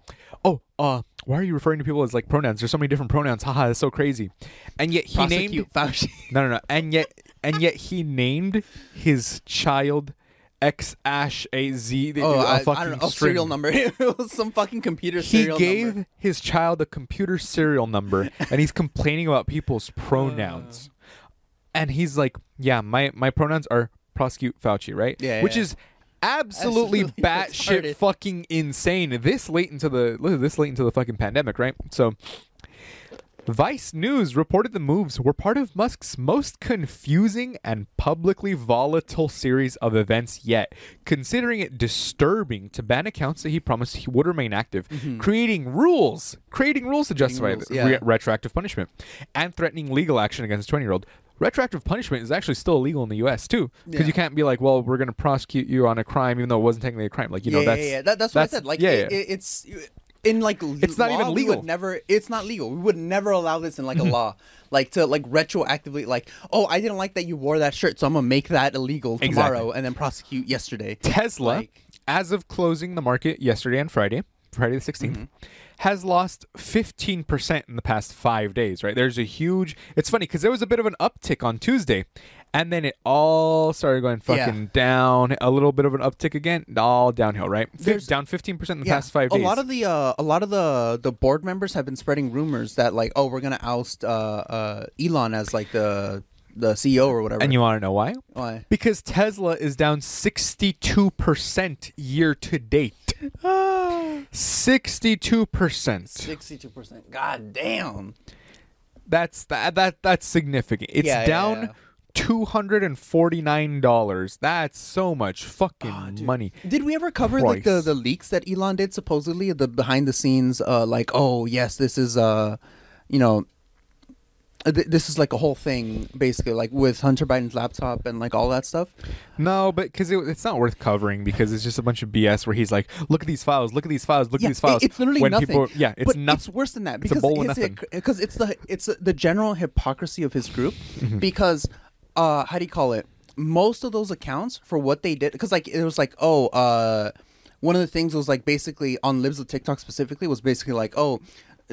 Speaker 2: oh, uh, why are you referring to people as like pronouns? There's so many different pronouns. *laughs* Haha, that's so crazy." And yet he named
Speaker 1: Prosecute Fauci. *laughs*
Speaker 2: no, no, no. And yet, and yet he named his child X Ash A Z.
Speaker 1: Oh, I, I don't know. A serial number. *laughs* it was some fucking computer serial number.
Speaker 2: He
Speaker 1: serial
Speaker 2: gave
Speaker 1: number.
Speaker 2: his child a computer serial number, and he's complaining about people's pronouns. and he's like, "Yeah, my my pronouns are prosecute Fauci, right?
Speaker 1: Yeah,
Speaker 2: which
Speaker 1: yeah.
Speaker 2: is absolutely
Speaker 1: Absolutely
Speaker 2: batshit fucking insane. This late into the this late into the fucking pandemic, right? So. Vice News reported the moves were part of Musk's most confusing and publicly volatile series of events yet, considering it disturbing to ban accounts that he promised he would remain active, mm-hmm. creating rules, creating rules to justify
Speaker 1: rules, yeah.
Speaker 2: re- retroactive punishment, and threatening legal action against a 20 year old. Retroactive punishment is actually still illegal in the U.S. too, because
Speaker 1: Yeah.
Speaker 2: you can't be like, "Well, we're going to prosecute you on a crime, even though it wasn't technically a crime." Like, you know,
Speaker 1: yeah,
Speaker 2: that's
Speaker 1: yeah, yeah. That, that's what I said. Like,
Speaker 2: yeah,
Speaker 1: it, it's in like
Speaker 2: It's not
Speaker 1: law,
Speaker 2: even
Speaker 1: we
Speaker 2: legal.
Speaker 1: would never. It's not legal. We would never allow this in like a *laughs* law, like to like retroactively, like, oh, I didn't like that you wore that shirt, so I'm gonna make that illegal tomorrow
Speaker 2: Exactly.
Speaker 1: and then prosecute yesterday.
Speaker 2: Tesla,
Speaker 1: Like-
Speaker 2: as of closing the market yesterday and Friday, Friday the 16th,
Speaker 1: Mm-hmm.
Speaker 2: Has lost 15% in the past five days, right? There's a huge. It's funny because there was a bit of an uptick on Tuesday, and then it all started going fucking
Speaker 1: Yeah.
Speaker 2: down. A little bit of an uptick again, all downhill, right?
Speaker 1: There's-
Speaker 2: down 15% in the
Speaker 1: Yeah,
Speaker 2: past five
Speaker 1: a lot of the uh, a lot of the the board members have been spreading rumors that like, oh, we're gonna oust uh, uh, Elon as like the the CEO or whatever.
Speaker 2: And you want to know why?
Speaker 1: why?
Speaker 2: Because Tesla is down 62% year to date. *gasps* 62%.
Speaker 1: Sixty-two percent. God damn.
Speaker 2: That's that that that's significant. It's
Speaker 1: Yeah, yeah,
Speaker 2: down
Speaker 1: yeah.
Speaker 2: $249. That's so much fucking
Speaker 1: dude.
Speaker 2: money.
Speaker 1: Did we ever cover like the, the leaks that Elon did supposedly the behind the scenes uh like oh yes this is uh you know th- this is like a whole thing basically like with Hunter Biden's laptop and like all that stuff.
Speaker 2: No, but because it, it's not worth covering because it's just a bunch of BS where he's like, "Look at these files, look at these files, look
Speaker 1: yeah,
Speaker 2: at these files."
Speaker 1: it- it's literally
Speaker 2: when
Speaker 1: nothing.
Speaker 2: People, yeah, it's
Speaker 1: but
Speaker 2: nothing.
Speaker 1: It's worse than that because it's it's the it's the general hypocrisy of his group
Speaker 2: Mm-hmm.
Speaker 1: because uh how do you call it? Most of those accounts for what they did because like it was like oh uh one of the things was like basically on libs of TikTok specifically was basically like oh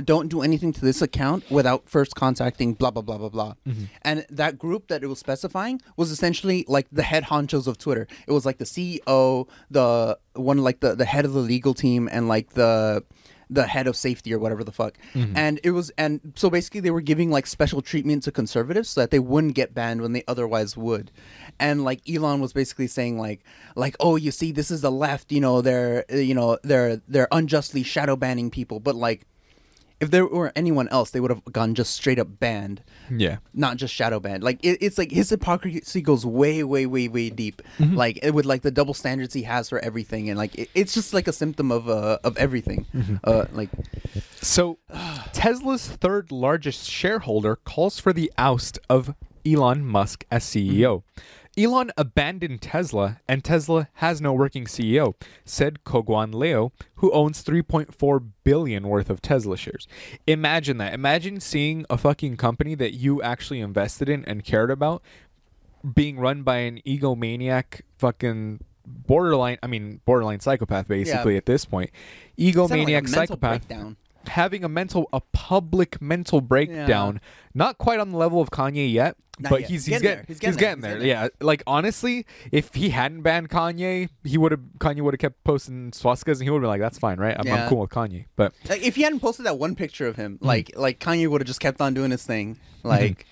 Speaker 1: don't do anything to this account without first contacting blah blah blah blah blah.
Speaker 2: Mm-hmm.
Speaker 1: And that group that it was specifying was essentially like the head honchos of Twitter. It was like the CEO, the one like the the head of the legal team, and like the the head of safety or whatever the fuck. And it was and so basically they were giving like special treatment to conservatives so that they wouldn't get banned when they otherwise would. And like Elon was basically saying like like oh you see this is the left, you know, they're you know, they're they're unjustly shadow banning people, but like if there were anyone else, they would have gone just straight up banned,
Speaker 2: yeah,
Speaker 1: not just shadow banned. Like it, it's like his hypocrisy goes way, way, way, way deep.
Speaker 2: Mm-hmm.
Speaker 1: Like it, with like the double standards he has for everything, and like it, it's just like a symptom of uh of everything.
Speaker 2: Mm-hmm.
Speaker 1: Uh, like
Speaker 2: So, *sighs* Tesla's third largest shareholder calls for the oust of Elon Musk as CEO. Elon abandoned Tesla, and Tesla has no working CEO, said Koguan Leo, who owns 3.4 billion worth of Tesla shares. Imagine that. Imagine seeing a fucking company that you actually invested in and cared about being run by an egomaniac fucking borderline I mean borderline psychopath basically
Speaker 1: Yeah.
Speaker 2: at this point.
Speaker 1: sounded like
Speaker 2: Egomaniac psychopath
Speaker 1: breakdown.
Speaker 2: having a mental a public mental breakdown not quite on the level of kanye yet
Speaker 1: Not
Speaker 2: but
Speaker 1: yet.
Speaker 2: he's
Speaker 1: He's
Speaker 2: he's
Speaker 1: getting
Speaker 2: getting
Speaker 1: there. He's
Speaker 2: he's
Speaker 1: getting
Speaker 2: getting
Speaker 1: there.
Speaker 2: there,
Speaker 1: He's getting
Speaker 2: yeah like honestly if he hadn't banned kanye he would have kanye would have kept posting swastikas and he would have been like that's fine right i'm, I'm cool with kanye but
Speaker 1: Like if he hadn't posted that one picture of him,
Speaker 2: Mm-hmm.
Speaker 1: like like Kanye would have just kept on doing his thing. Like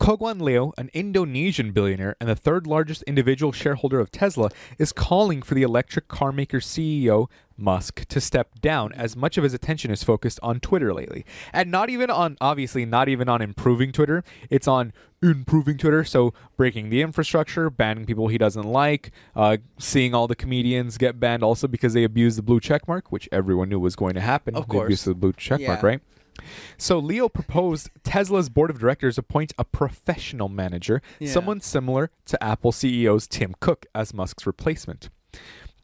Speaker 2: Koguan Leo, an Indonesian billionaire and the third largest individual shareholder of Tesla, is calling for the electric car maker CEO Musk to step down as much of his attention is focused on Twitter lately. And not even on obviously not even on improving Twitter, it's on improving Twitter, so breaking the infrastructure, banning people he doesn't like, uh, seeing all the comedians get banned also because they abuse the blue check mark, which everyone knew was going to happen.
Speaker 1: Of
Speaker 2: abuse
Speaker 1: course.
Speaker 2: of the blue check mark,
Speaker 1: Yeah.
Speaker 2: right? So Leo proposed Tesla's board of directors appoint a professional manager,
Speaker 1: Yeah.
Speaker 2: someone similar to Apple CEO's Tim Cook as Musk's replacement.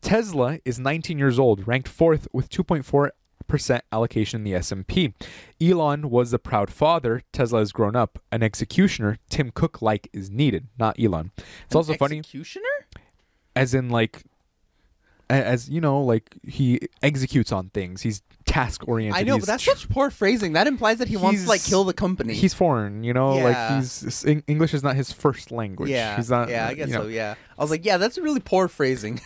Speaker 2: Tesla is 19 years old, ranked fourth with 2.4 percent allocation in the S&P. Elon was the proud father. Tesla has grown up. An executioner, Tim Cook like is needed, not Elon. It's also funny
Speaker 1: executioner.
Speaker 2: as in like as you know like he executes on things. He's task oriented.
Speaker 1: I know, but that's such poor phrasing. That implies that he wants to like kill the company.
Speaker 2: He's foreign, you know,
Speaker 1: Yeah.
Speaker 2: like he's English is not his first language.
Speaker 1: yeah,
Speaker 2: he's not.
Speaker 1: yeah,
Speaker 2: uh,
Speaker 1: I guess
Speaker 2: you know,
Speaker 1: so. Yeah, I was like, yeah, that's really poor phrasing.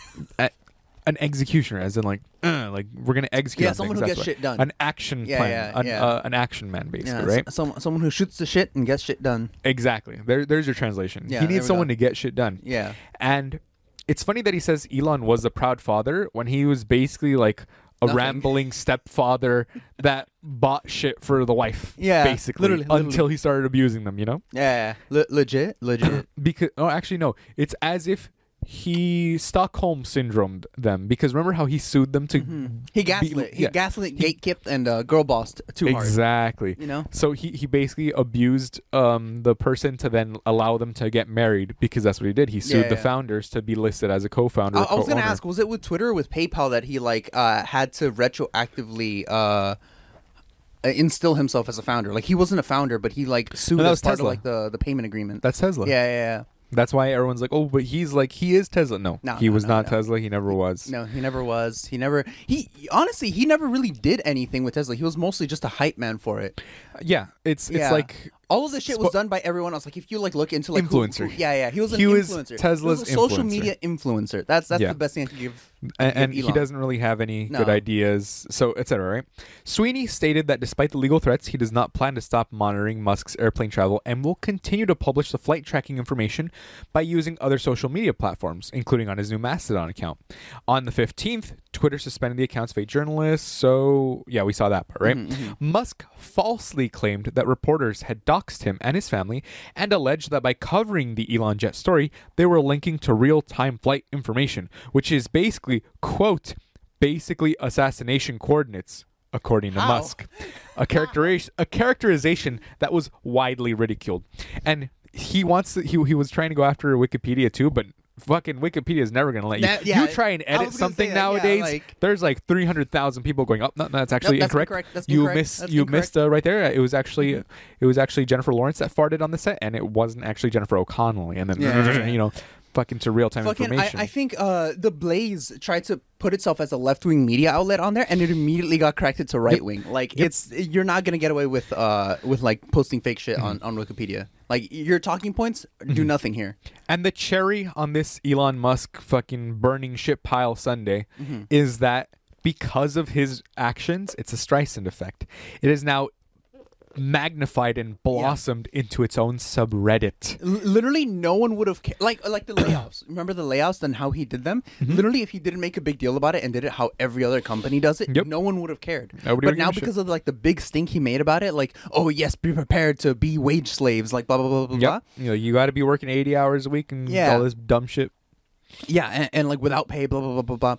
Speaker 2: An executioner, as in like, uh, like we're gonna execute.
Speaker 1: Yeah,
Speaker 2: on
Speaker 1: someone
Speaker 2: things,
Speaker 1: who gets shit done.
Speaker 2: An action
Speaker 1: Yeah,
Speaker 2: plan.
Speaker 1: yeah,
Speaker 2: an,
Speaker 1: yeah.
Speaker 2: Uh, an action man, basically, right?
Speaker 1: s- some, someone who shoots the shit and gets shit done.
Speaker 2: Exactly. There, there's your translation.
Speaker 1: Yeah,
Speaker 2: he
Speaker 1: there
Speaker 2: needs someone
Speaker 1: go.
Speaker 2: to get shit done.
Speaker 1: Yeah,
Speaker 2: And it's funny that he says Elon was a proud father when he was basically like a
Speaker 1: Nothing.
Speaker 2: rambling stepfather *laughs* that bought shit for the wife.
Speaker 1: Yeah,
Speaker 2: basically,
Speaker 1: literally, literally.
Speaker 2: until he started abusing them. You know,
Speaker 1: yeah, Le- legit, legit. *coughs*
Speaker 2: because oh, actually no, it's as if he Stockholm syndromed them because remember how he sued them to
Speaker 1: He
Speaker 2: be-
Speaker 1: gaslit, he
Speaker 2: yeah.
Speaker 1: gaslit, gatekept, and uh, girl bossed too hard.
Speaker 2: Exactly.
Speaker 1: You know?
Speaker 2: So he, he basically abused um the person to then allow them to get married because that's what he did. He sued
Speaker 1: Yeah,
Speaker 2: the
Speaker 1: yeah.
Speaker 2: founders to be listed as a co-founder.
Speaker 1: I, I was gonna ask, was it with Twitter or with PayPal that he like uh, had to retroactively uh, uh, instill himself as a founder? Like he wasn't a founder, but he like sued
Speaker 2: No, that
Speaker 1: as
Speaker 2: was
Speaker 1: part
Speaker 2: Tesla.
Speaker 1: of like the the payment agreement.
Speaker 2: That's Tesla.
Speaker 1: yeah, yeah, yeah.
Speaker 2: That's why everyone's like, oh, but he's like he is Tesla. No,
Speaker 1: No,
Speaker 2: he
Speaker 1: no,
Speaker 2: was
Speaker 1: no,
Speaker 2: not
Speaker 1: no.
Speaker 2: Tesla. He never was.
Speaker 1: No, he never was. He never. He honestly, he never really did anything with Tesla. He was mostly just a hype man for it.
Speaker 2: Yeah, it's it's
Speaker 1: Yeah.
Speaker 2: like
Speaker 1: all of this shit was
Speaker 2: Spo-
Speaker 1: done by everyone else. Like if you like look into like who-
Speaker 2: Influencer.
Speaker 1: who- yeah, yeah, he was an
Speaker 2: He was
Speaker 1: influencer.
Speaker 2: Tesla's
Speaker 1: he was a social
Speaker 2: influencer.
Speaker 1: media influencer. That's that's
Speaker 2: Yeah.
Speaker 1: the best thing I give.
Speaker 2: and, and he
Speaker 1: Elon.
Speaker 2: doesn't really have any good ideas, so etc. Right? Sweeney stated that despite the legal threats, he does not plan to stop monitoring Musk's airplane travel and will continue to publish the flight tracking information by using other social media platforms, including on his new Mastodon account. On the 15th, Twitter suspended the account's of eight journalists. So yeah, we saw that part, right?
Speaker 1: Mm-hmm,
Speaker 2: Musk falsely claimed that reporters had doxed him and his family, and alleged that by covering the Elon Jet story, they were linking to real-time flight information, which is basically quote basically assassination coordinates according to
Speaker 1: How?
Speaker 2: Musk. A characterization a characterization that was widely ridiculed. And he wants to, he he was trying to go after Wikipedia too, but fucking Wikipedia is never going to let you.
Speaker 1: That- yeah,
Speaker 2: you try and edit something
Speaker 1: that, yeah,
Speaker 2: nowadays,
Speaker 1: like-
Speaker 2: there's like 300,000 people going, "Oh, no, no, that's actually
Speaker 1: that's
Speaker 2: incorrect."
Speaker 1: incorrect. That's
Speaker 2: you
Speaker 1: incorrect.
Speaker 2: missed
Speaker 1: That's
Speaker 2: you
Speaker 1: incorrect.
Speaker 2: missed uh, right there. It was actually it was actually Jennifer Lawrence that farted on the set and it wasn't actually Jennifer O'Connell and then
Speaker 1: Yeah, yeah, *laughs* yeah.
Speaker 2: you know, fucking to real-time
Speaker 1: Fucking, I,
Speaker 2: information.
Speaker 1: I think uh, the Blaze tried to put itself as a left wing media outlet on there, and it immediately got corrected to right wing. Like it's you're not gonna get away with uh with like posting fake shit on on Wikipedia. Like your talking points do nothing here.
Speaker 2: And the cherry on this Elon Musk fucking burning shit pile Sunday
Speaker 1: Mm-hmm.
Speaker 2: is that because of his actions, it's a Streisand effect. It is now magnified and blossomed into its own subreddit.
Speaker 1: L- literally, no one would have ca- like like the layouts. *coughs* Remember the layouts and how he did them.
Speaker 2: Mm-hmm.
Speaker 1: Literally, if he didn't make a big deal about it and did it how every other company does it,
Speaker 2: Yep.
Speaker 1: no one would have cared.
Speaker 2: Nobody
Speaker 1: but now
Speaker 2: a shit.
Speaker 1: because of like the big stink he made about it, like oh yes, be prepared to be wage slaves, like blah blah blah blah blah.
Speaker 2: Yep. You know, you got to be working 80 hours a week and
Speaker 1: Yeah.
Speaker 2: all this dumb shit.
Speaker 1: Yeah, and, and like without pay, blah blah blah blah blah.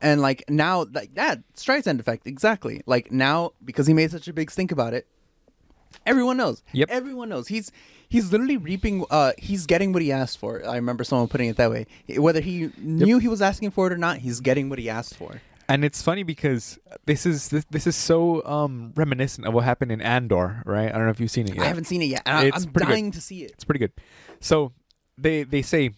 Speaker 1: And like now, like that Streisand effect, exactly. Like now, because he made such a big stink about it, everyone knows.
Speaker 2: Yep.
Speaker 1: everyone knows. He's he's literally reaping. Uh, he's getting what he asked for. I remember someone putting it that way. Whether he knew he was asking for it or not, he's getting what he asked for.
Speaker 2: And it's funny because this is this, this is so um, reminiscent of what happened in Andor, right? I don't know if you've seen it yet.
Speaker 1: I haven't seen it yet, I,
Speaker 2: It's
Speaker 1: I'm
Speaker 2: pretty good.
Speaker 1: dying to see it.
Speaker 2: It's pretty good. So they they say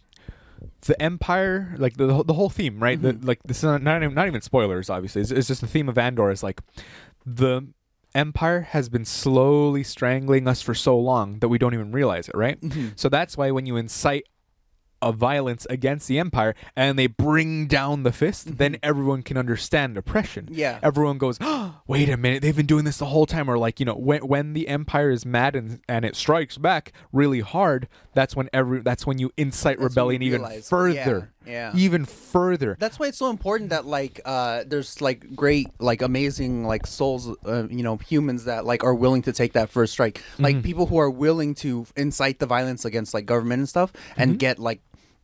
Speaker 2: the empire, like the the whole theme, right?
Speaker 1: Mm-hmm.
Speaker 2: The, like this is not, not even not even spoilers. Obviously, it's, it's just the theme of Andor is like the empire has been slowly strangling us for so long that we don't even realize it, right?
Speaker 1: Mm-hmm.
Speaker 2: So that's why when you incite a violence against the empire and they bring down the fist, then everyone can understand oppression.
Speaker 1: Mm-hmm. Yeah.
Speaker 2: Everyone goes, oh, wait a minute, they've been doing this the whole time. Or like, you know, when when the empire is mad and and it strikes back really hard, that's when every that's when you incite
Speaker 1: That's
Speaker 2: rebellion
Speaker 1: you
Speaker 2: even further.
Speaker 1: yeah, yeah.
Speaker 2: Even further.
Speaker 1: That's why it's so important that like uh there's like great like amazing like souls uh, you know humans that like are willing to take that first strike. Like people who are willing to incite the violence against like government and stuff and get like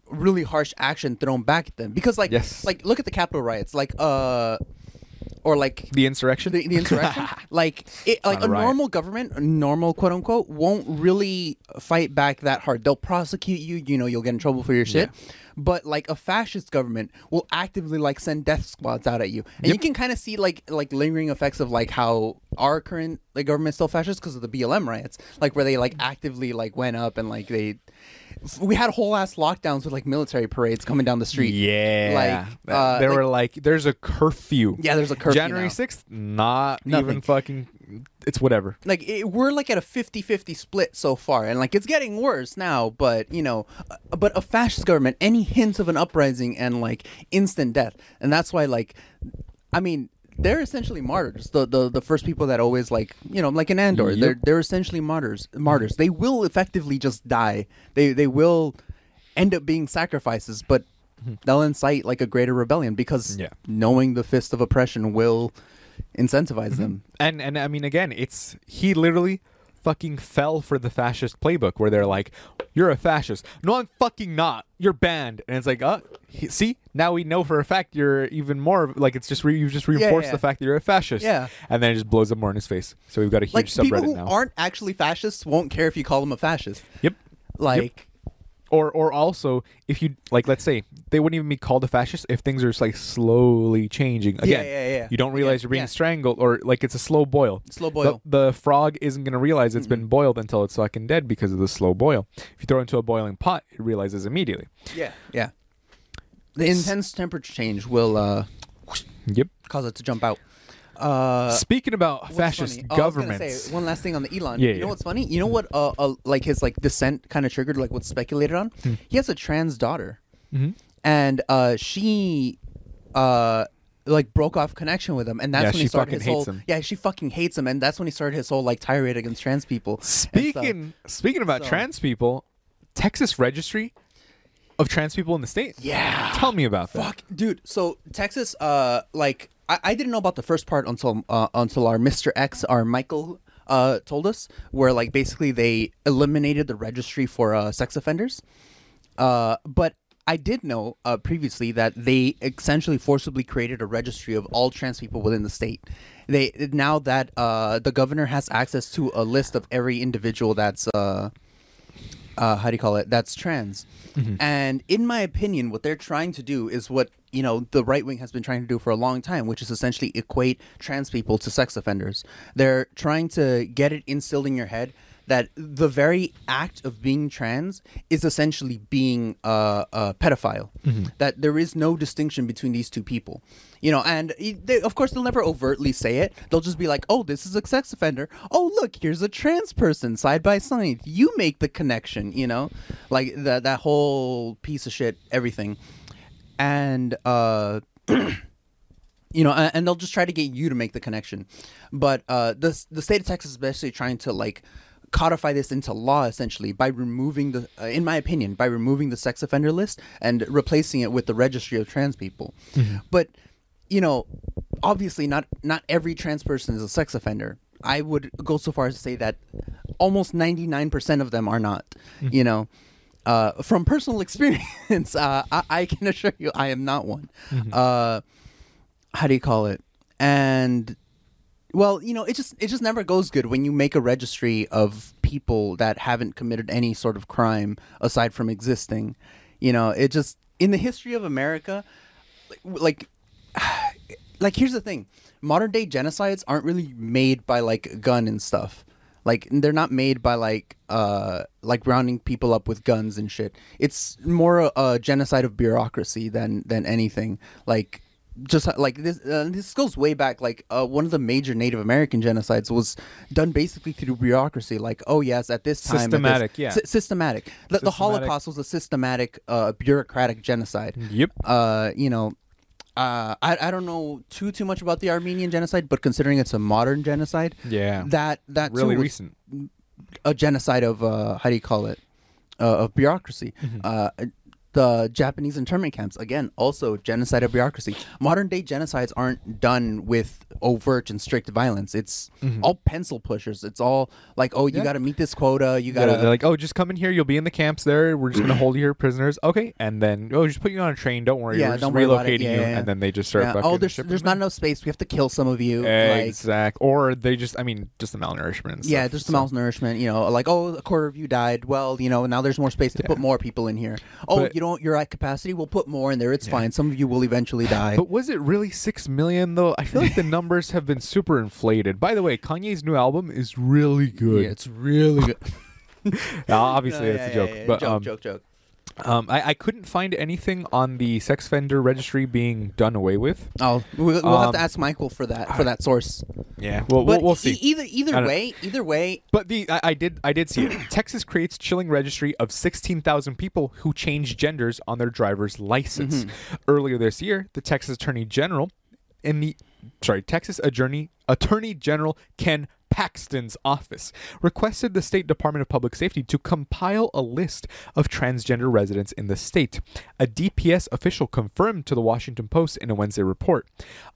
Speaker 1: really harsh action thrown back at them because like
Speaker 2: Yes.
Speaker 1: like look at the Capitol riots like uh or like
Speaker 2: the insurrection?
Speaker 1: the, the insurrection *laughs* like it, like a
Speaker 2: a
Speaker 1: normal government normal quote unquote won't really fight back that hard they'll prosecute you you know you'll get in trouble for your shit but like a fascist government will actively like send death squads out at you. And you can kind of see like like lingering effects of like how our current like government is still fascist because of the blm riots like where they like actively like went up and like they we had whole ass lockdowns with like military parades coming down the street
Speaker 2: Yeah.
Speaker 1: Like, uh,
Speaker 2: they
Speaker 1: like-
Speaker 2: were like, there's a curfew.
Speaker 1: Yeah, there's a curfew
Speaker 2: January 6th, not
Speaker 1: Nothing.
Speaker 2: even fucking. It's whatever.
Speaker 1: like it, we're like at a 50-50 split so far and like it's getting worse now but you know uh, but a fascist government any hint of an uprising and like instant death and that's why like i mean they're essentially martyrs. The the, the first people that always like you know like in andor
Speaker 2: Yep.
Speaker 1: they're they're essentially martyrs martyrs. They will effectively just die. They they will end up being sacrifices but hmm. they'll incite like a greater rebellion because
Speaker 2: Yeah.
Speaker 1: knowing the fist of oppression will incentivize mm-hmm. them.
Speaker 2: And and I mean again, it's he literally fucking fell for the fascist playbook where they're like, "You're a fascist." No, I'm fucking not. You're banned. And it's like, "Uh, he, see, now we know for a fact you're even more like it's just re- you've just reinforced
Speaker 1: yeah.
Speaker 2: the fact that you're a fascist."
Speaker 1: Yeah.
Speaker 2: And then it just blows up more in his face. So we've got a huge
Speaker 1: like people who
Speaker 2: now.
Speaker 1: aren't actually fascists won't care if you call them a fascist.
Speaker 2: yep.
Speaker 1: Like
Speaker 2: Or or also if you like let's say they wouldn't even be called a fascist if things are just like slowly changing. Again,
Speaker 1: yeah, yeah.
Speaker 2: you don't realize
Speaker 1: Yeah,
Speaker 2: you're being
Speaker 1: yeah.
Speaker 2: strangled or like it's a slow boil.
Speaker 1: Slow
Speaker 2: The-
Speaker 1: boil.
Speaker 2: The, frog isn't going to realize it's been boiled until it's fucking dead because of the slow boil. If you throw it into a boiling pot, it realizes immediately.
Speaker 1: yeah, yeah. The intense temperature change will uh,
Speaker 2: Yep.
Speaker 1: cause it to jump out. Uh,
Speaker 2: Speaking about fascist
Speaker 1: funny- oh,
Speaker 2: governments,
Speaker 1: say, one last thing on the Elon.
Speaker 2: Yeah,
Speaker 1: you
Speaker 2: yeah.
Speaker 1: know what's funny? You know what? Uh, uh like his like descent kind of triggered like what's speculated on.
Speaker 2: Hmm.
Speaker 1: He has a trans daughter,
Speaker 2: Mhm.
Speaker 1: and uh, she, uh. Like broke off connection with him, and that's
Speaker 2: Yeah,
Speaker 1: when he started his whole.
Speaker 2: him.
Speaker 1: Yeah, she fucking hates him, and that's when he started his whole like tirade against trans people.
Speaker 2: speaking speaking about
Speaker 1: So-
Speaker 2: trans people, Texas Registry of trans people in the state.
Speaker 1: Yeah.
Speaker 2: Tell me about that.
Speaker 1: Fuck, dude. So Texas, uh, like I, I didn't know about the first part until uh, until our Mr. X, our Michael, uh, told us where like basically they eliminated the registry for uh, sex offenders. Uh, but I did know uh, previously that they essentially forcibly created a registry of all trans people within the state. They now that uh, the governor has access to a list of every individual that's uh, uh, how do you call it? That's trans. Mm-hmm. And in my opinion, what they're trying to do is what you know the right wing has been trying to do for a long time, which is essentially equate trans people to sex offenders. They're trying to get it instilled in your head that the very act of being trans is essentially being uh, a pedophile. That there is no distinction between these two people. You know, and they, of course they'll never overtly say it. They'll just be like, "Oh, this is a sex offender. Oh, look, here's a trans person side by side. You make the connection." You know, like that that whole piece of shit, everything, and uh. *clears throat* you know, and, and they'll just try to get you to make the connection. But uh, the the state of Texas is basically trying to like codify this into law essentially by removing the, uh, in my opinion, by removing the sex offender list and replacing it with the registry of trans people. But you know, obviously not not every trans person is a sex offender. I would go so far as to say that almost ninety nine percent of them are not. You know. Uh, from personal *laughs* experience, uh, I, I can assure you I am not one. Uh, how do you call it? And well, you know, it just it just never goes good when you make a registry of people that haven't committed any sort of crime aside from existing. You know, it just in the history of America, like like *sighs* here's the thing. Modern day genocides aren't really made by like gun and stuff. Like they're not made by like uh like rounding people up with guns and shit. It's more a, a genocide of bureaucracy than than anything. Like just like this uh, this goes way back like uh, one of the major native american genocides was done basically through bureaucracy like oh yes at this time at this-
Speaker 2: Systematic, yeah.
Speaker 1: sy- systematic the, the holocaust was a systematic uh bureaucratic genocide
Speaker 2: Yep.
Speaker 1: uh, you know, uh, I, I don't know too too much about the Armenian genocide, but considering it's a modern genocide,
Speaker 2: Yeah.
Speaker 1: that that
Speaker 2: really recent.
Speaker 1: a genocide of uh, how do you call it, uh, of bureaucracy. Uh, the Japanese internment camps again, also genocide of bureaucracy. Modern day genocides aren't done with overt and strict violence. It's mm-hmm. all pencil pushers. It's all like, oh, you
Speaker 2: Yeah.
Speaker 1: got to meet this quota. You got to
Speaker 2: they're like, oh, just come in here. You'll be in the camps there. We're just gonna hold you here prisoners. Okay, and then oh, just put you on a train. Don't worry.
Speaker 1: Yeah,
Speaker 2: We're just
Speaker 1: don't worry
Speaker 2: relocating
Speaker 1: Yeah,
Speaker 2: you,
Speaker 1: yeah, yeah.
Speaker 2: and then they just start.
Speaker 1: yeah. Oh, there's there's not enough space. We have to kill some of you. Like,
Speaker 2: Exact. Or they just, I mean, just the malnourishment. And
Speaker 1: Yeah, there's the
Speaker 2: so-
Speaker 1: malnourishment. You know, like oh, a quarter of you died. Well, you know, now there's more space to
Speaker 2: Yeah.
Speaker 1: put more people in here. Oh,
Speaker 2: But-
Speaker 1: you don't. You're at capacity. We'll put more in there. It's fine. Some of you will eventually *sighs* die.
Speaker 2: But was it really six million though? I feel like the *laughs* numbers have been super inflated. By the way, Kanye's new album is really good.
Speaker 1: yeah, it's really good. *laughs*
Speaker 2: Obviously,
Speaker 1: No,
Speaker 2: that's
Speaker 1: yeah,
Speaker 2: a joke.
Speaker 1: yeah, yeah.
Speaker 2: But
Speaker 1: joke,
Speaker 2: um,
Speaker 1: joke, joke.
Speaker 2: Um, I, I couldn't find anything on the sex offender registry being done away with.
Speaker 1: Oh, we'll, we'll have
Speaker 2: um,
Speaker 1: to ask Michael for that for that source.
Speaker 2: Yeah, well, we'll, we'll
Speaker 1: e-
Speaker 2: see.
Speaker 1: either either way, either way,
Speaker 2: But the I, I did I did see it. *clears throat* Texas creates chilling registry of sixteen thousand people who change genders on their driver's license.
Speaker 1: Mm-hmm.
Speaker 2: Earlier this year, the Texas Attorney General in the sorry Texas Attorney Attorney General Ken Paxton's office requested the State Department of Public Safety to compile a list of transgender residents in the state. A DPS official confirmed to the Washington Post in a Wednesday report.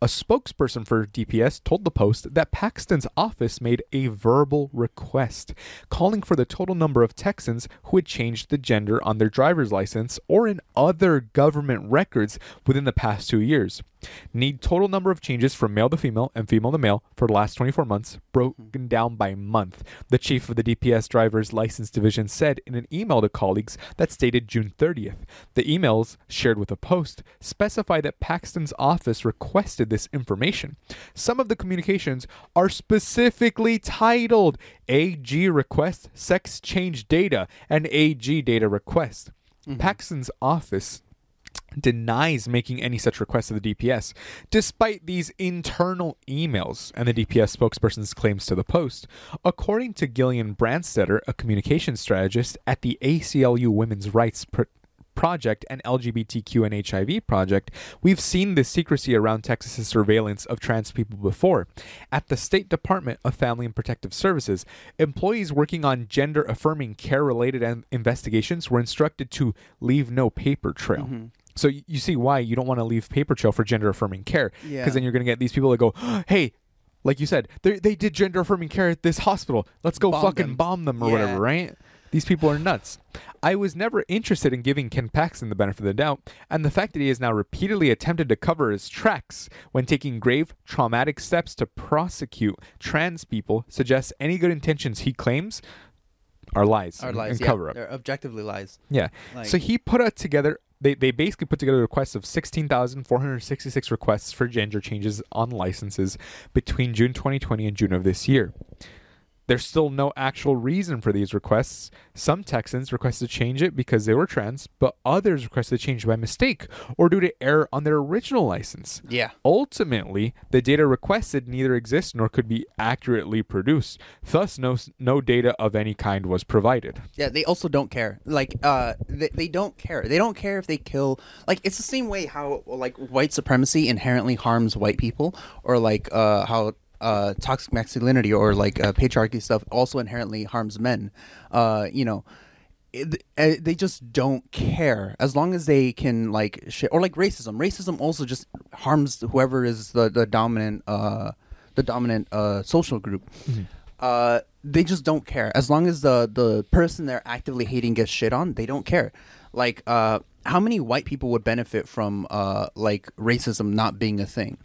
Speaker 2: A spokesperson for DPS told the Post that Paxton's office made a verbal request calling for the total number of Texans who had changed the gender on their driver's license or in other government records within the past two years. Need total number of changes from male to female and female to male for the last 24 months, broken mm-hmm. down by month. The chief of the DPS driver's license division said in an email to colleagues that stated June 30th. The emails, shared with a post, specify that Paxton's office requested this information. Some of the communications are specifically titled AG request sex change data and AG data request. Mm-hmm. Paxton's office denies making any such request to the DPS, despite these internal emails and the DPS spokesperson's claims to the Post. According to Gillian Branstetter, a communications strategist at the ACLU Women's Rights Pro- Project and LGBTQ and HIV Project, we've seen the secrecy around Texas's surveillance of trans people before. At the State Department of Family and Protective Services, employees working on gender affirming care related investigations were instructed to leave no paper trail.
Speaker 1: Mm-hmm.
Speaker 2: So you see why you don't want to leave paper trail for gender affirming care. Because
Speaker 1: Yeah.
Speaker 2: then you're going to get these people that go, *gasps* hey, like you said, they they did gender affirming care at this hospital. Let's go
Speaker 1: Bomb
Speaker 2: fucking
Speaker 1: them."
Speaker 2: bomb them or
Speaker 1: Yeah.
Speaker 2: whatever, right? These people are nuts. I was never interested in giving Ken Paxton the benefit of the doubt, and the fact that he has now repeatedly attempted to cover his tracks when taking grave, traumatic steps to prosecute trans people suggests any good intentions he claims are lies, and-
Speaker 1: lies,
Speaker 2: and
Speaker 1: yeah,
Speaker 2: cover up.
Speaker 1: They're objectively lies.
Speaker 2: Yeah.
Speaker 1: Like-
Speaker 2: so he put together. They, they basically put together a requests of 16,466 requests for gender changes on licenses between June 2020 and June of this year. There's still no actual reason for these requests. Some Texans requested to change it because they were trans, but others requested to change by mistake or due to error on their original license.
Speaker 1: Yeah.
Speaker 2: Ultimately, the data requested neither exists nor could be accurately produced. Thus, no, no data of any kind was provided.
Speaker 1: Yeah, they also don't care. Like, uh, they, they don't care. They don't care if they kill. Like, it's the same way how like white supremacy inherently harms white people, or like uh, how uh, toxic masculinity or like uh, patriarchy stuff also inherently harms men. Uh, you know. It, uh, they just don't care as long as they can like shit or like racism. Racism also just harms whoever is the the dominant uh the dominant uh social group. Uh, they just don't care as long as the the person they're actively hating gets shit on. They don't care. Like uh, how many white people would benefit from uh like racism not being a thing?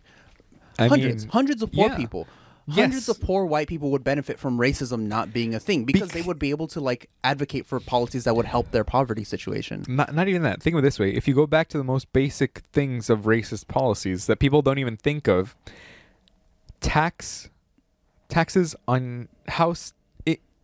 Speaker 2: I
Speaker 1: hundreds,
Speaker 2: mean,
Speaker 1: hundreds of poor
Speaker 2: yeah.
Speaker 1: people.
Speaker 2: Yes.
Speaker 1: Hundreds of poor white people would benefit from racism not being a thing because they would be able to like advocate for policies that would help their poverty situation.
Speaker 2: not not even that. Think of it this way: if you go back to the most basic things of racist policies that people don't even think of, tax taxes on house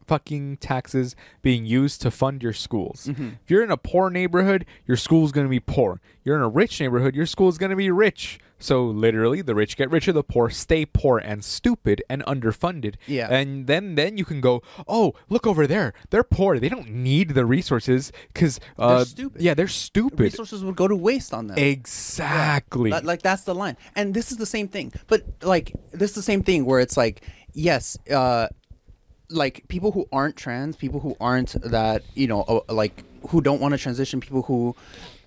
Speaker 2: fucking taxes being used to fund your schools.
Speaker 1: Mm-hmm.
Speaker 2: If you're in a poor neighborhood, your school's going to be poor. You're in a rich neighborhood, your school's going to be rich. So literally, the rich get richer, the poor stay poor and stupid and underfunded.
Speaker 1: Yeah.
Speaker 2: And then then you can go, "Oh, look over there. They're poor. They don't need the resources cuz uh
Speaker 1: They're stupid.
Speaker 2: Yeah, they're stupid.
Speaker 1: Resources would go to waste on them.
Speaker 2: Exactly.
Speaker 1: That- like that's the line and this is the same thing but like this is the same thing where it's like yes uh like people who aren't trans people who aren't that you know uh, like who don't want to transition people who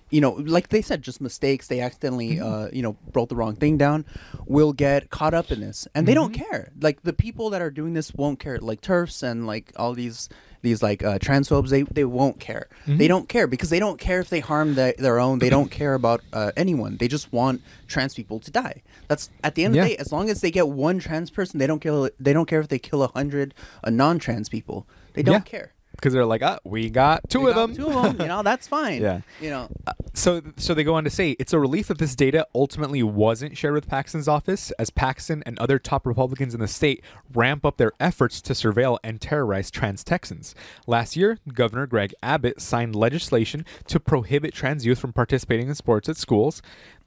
Speaker 1: you know like they said just mistakes they accidentally uh you know wrote the wrong thing down will get caught up in this. And they don't care. Like the people that are doing this won't care. Like turfs and like all these these like uh, transphobes they they won't care. They don't care because they don't care if they harm the, their own. They don't care about uh, anyone. They just want trans people to die. That's at the end
Speaker 2: Yeah.
Speaker 1: of the day as long as they get one trans person they don't kill they don't care if they kill a hundred uh, non-trans people. They don't
Speaker 2: Yeah.
Speaker 1: care
Speaker 2: Cuz they're like, "Ah, we got two
Speaker 1: We
Speaker 2: of
Speaker 1: got
Speaker 2: them."
Speaker 1: two of them you *laughs* know that's fine
Speaker 2: Yeah.
Speaker 1: you know
Speaker 2: So, so they go on to say it's a relief that this data ultimately wasn't shared with Paxton's office, as Paxton and other top Republicans in the state ramp up their efforts to surveil and terrorize trans Texans. Last year, Governor Greg Abbott signed legislation to prohibit trans youth from participating in sports at schools.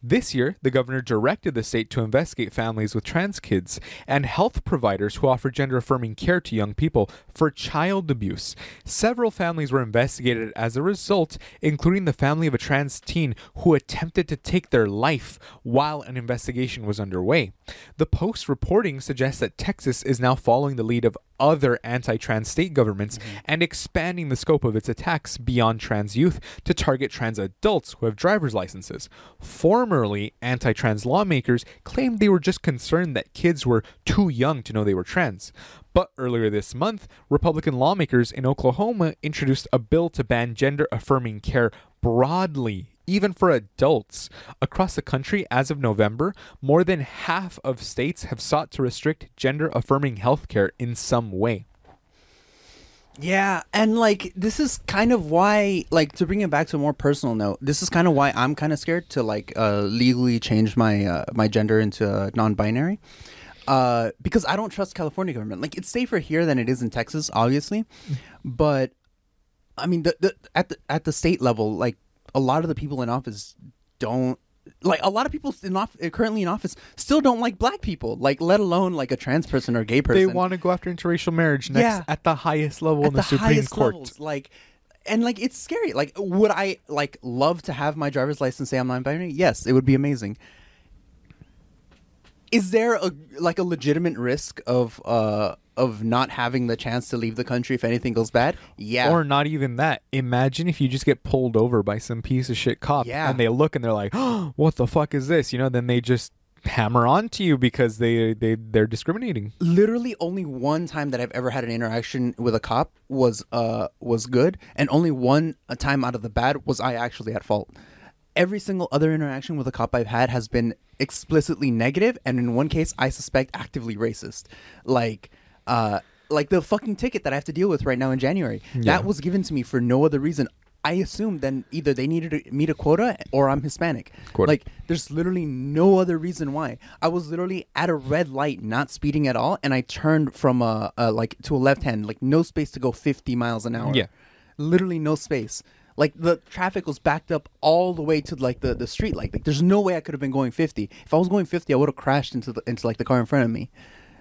Speaker 2: This year, the governor directed the state to investigate families with trans kids and health providers who offer gender affirming care to young people for child abuse. Several families were investigated as a result, including the family of a trans teen who attempted to take their life while an investigation was underway. The Post reporting suggests that Texas is now following the lead of other anti trans state governments mm-hmm. and expanding the scope of its attacks beyond trans youth to target trans adults who have driver's licenses. Formerly, anti trans lawmakers claimed they were just concerned that kids were too young to know they were trans. But earlier this month, Republican lawmakers in Oklahoma introduced a bill to ban gender affirming care broadly, even for adults. Across the country, as of November, more than half of states have sought to restrict gender affirming healthcare in some way.
Speaker 1: Yeah, and like this is kind of why, like, to bring it back to a more personal note, this is kind of why I'm kind of scared to like uh, legally change my uh, my gender into uh, non-binary, uh, because I don't trust California government. Like, it's safer here than it is in Texas, obviously, but I mean, the, the at the at the state level, like a lot of the people in office don't like a lot of people in off, currently in office still don't like black people, like let alone like a trans person or a gay person.
Speaker 2: They want to go after interracial marriage next
Speaker 1: Yeah.
Speaker 2: at the highest level
Speaker 1: at
Speaker 2: in the,
Speaker 1: the
Speaker 2: Supreme
Speaker 1: highest
Speaker 2: Court.
Speaker 1: levels, like. And like it's scary. Like, would I like love to have my driver's license say I'm non-binary? Yes, it would be amazing. Is there a like a legitimate risk of uh of not having the chance to leave the country if anything goes bad? Yeah.
Speaker 2: Or not even that. Imagine if you just get pulled over by some piece of shit cop
Speaker 1: Yeah.
Speaker 2: and they look and they're like, oh, *gasps* "What the fuck is this?" You know, then they just hammer on to you because they they they're discriminating.
Speaker 1: literally only one time that I've ever had an interaction with a cop was uh was good, and only one time out of the bad was I actually at fault. Every single other interaction with a cop I've had has been explicitly negative, and in one case, I suspect actively racist. Like, uh, like the fucking ticket that I have to deal with right now in January. That was given to me for no other reason. I assume then either they needed to meet a quota or I'm Hispanic.
Speaker 2: Quota.
Speaker 1: Like, there's literally no other reason why. I was literally at a red light, not speeding at all, and I turned from a, a like to a left hand, like no space to go 50 miles an hour.
Speaker 2: Yeah.
Speaker 1: literally no space. Like the traffic was backed up all the way to like the, the street light. Like there's no way I could have been going 50. If I was going 50, I would have crashed into the into like the car in front of me.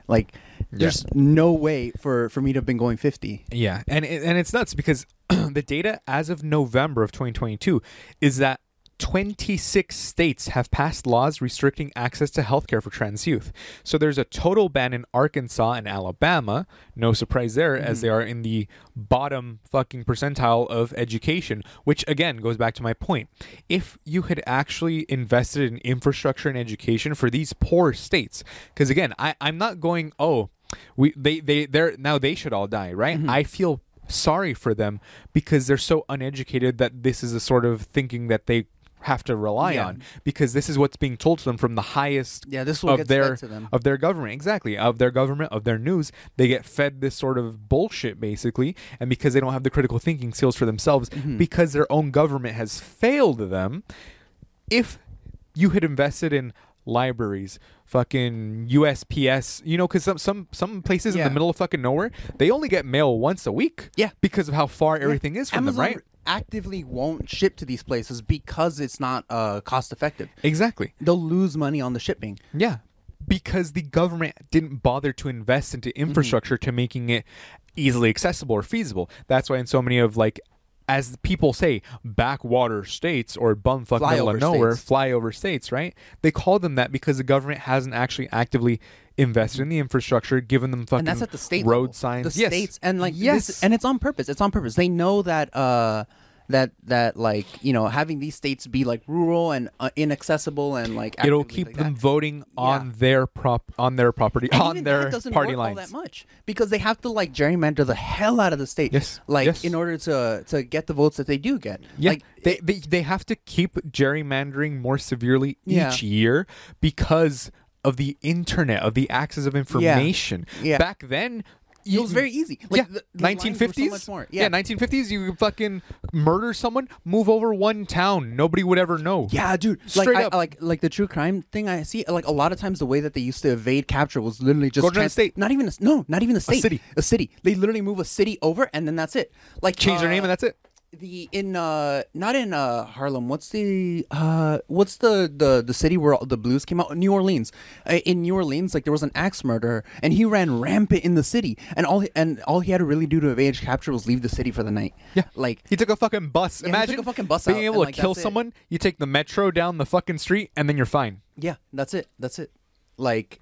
Speaker 1: Like there's no way for for me to have been going 50.
Speaker 2: Yeah, and and it's nuts because *clears throat* the data as of November of 2022 is that 26 states have passed laws restricting access to healthcare for trans youth. So there's a total ban in Arkansas and Alabama. No surprise there, as they mm-hmm. are in the bottom fucking percentile of education, which again goes back to my point. If you had actually invested in infrastructure and education for these poor states, because again, I, I'm not going, oh, we they they they're now they should all die, right? Mm-hmm. I feel sorry for them because they're so uneducated that this is a sort of thinking that they have to rely
Speaker 1: Yeah.
Speaker 2: on because this is what's being told to them from the highest
Speaker 1: Yeah, this is
Speaker 2: of their
Speaker 1: to them.
Speaker 2: of their government exactly of their government of their news they get fed this sort of bullshit basically and because they don't have the critical thinking skills for themselves
Speaker 1: Mm-hmm.
Speaker 2: because their own government has failed them if you had invested in libraries fucking USPS you know cuz some some some places in the middle of fucking nowhere they only get mail once a week
Speaker 1: Yeah.
Speaker 2: because of how far everything is from
Speaker 1: Amazon
Speaker 2: them right
Speaker 1: actively won't ship to these places because it's not uh, cost effective.
Speaker 2: exactly
Speaker 1: They'll lose money on the shipping.
Speaker 2: Yeah. Because the government didn't bother to invest into
Speaker 1: Mm-hmm.
Speaker 2: infrastructure to making it easily accessible or feasible. That's why in so many of like as people say, backwater states or bumfuck middle of
Speaker 1: Flyover
Speaker 2: nowhere,
Speaker 1: states.
Speaker 2: flyover states, right? They call them that because the government hasn't actually actively invested in the infrastructure, given them fucking
Speaker 1: and that's at the state
Speaker 2: road
Speaker 1: level.
Speaker 2: signs.
Speaker 1: the
Speaker 2: yes.
Speaker 1: states and like
Speaker 2: yes,
Speaker 1: this, and it's on purpose it's on purpose they know that uh that that like you know having these states be like rural and uh, inaccessible and like
Speaker 2: it'll keep
Speaker 1: like
Speaker 2: them
Speaker 1: that.
Speaker 2: voting on their prop on their property
Speaker 1: And
Speaker 2: on their party lines.
Speaker 1: all that much because they have to like gerrymander the hell out of the state
Speaker 2: Yes,
Speaker 1: like
Speaker 2: yes.
Speaker 1: in order to to get the votes that they do get
Speaker 2: Yeah,
Speaker 1: like
Speaker 2: they, they they have to keep gerrymandering more severely
Speaker 1: Yeah.
Speaker 2: each year because of the internet, of the access of information.
Speaker 1: Yeah.
Speaker 2: Back then,
Speaker 1: it was very easy like
Speaker 2: yeah,
Speaker 1: the, the lines were so
Speaker 2: 1950s.
Speaker 1: much more.
Speaker 2: yeah. 1950s. You could fucking murder someone, move over one town, nobody would ever know.
Speaker 1: Yeah, dude. Like,
Speaker 2: Straight
Speaker 1: I,
Speaker 2: up.
Speaker 1: like, like the true crime thing. I see. Like a lot of times, the way that they used to evade capture was literally just
Speaker 2: Go to
Speaker 1: trans-
Speaker 2: state.
Speaker 1: Not even a, no, not even a state.
Speaker 2: A city.
Speaker 1: A city. They literally move a city over, and then that's it. Like
Speaker 2: Change their
Speaker 1: uh,
Speaker 2: name and that's it.
Speaker 1: The in uh not in uh Harlem. What's the uh what's the the the city where all the blues came out? New Orleans. Uh, in New Orleans, like there was an axe murderer, and he ran rampant in the city, and all he, and all he had to really do to evade capture was leave the city for the night.
Speaker 2: Yeah.
Speaker 1: like
Speaker 2: He took a fucking bus.
Speaker 1: Yeah,
Speaker 2: Imagine
Speaker 1: a fucking bus
Speaker 2: being
Speaker 1: out,
Speaker 2: able
Speaker 1: and,
Speaker 2: to
Speaker 1: like,
Speaker 2: kill
Speaker 1: that's it.
Speaker 2: someone. You take the metro down the fucking street, and then you're fine.
Speaker 1: Yeah, that's it. That's it. Like,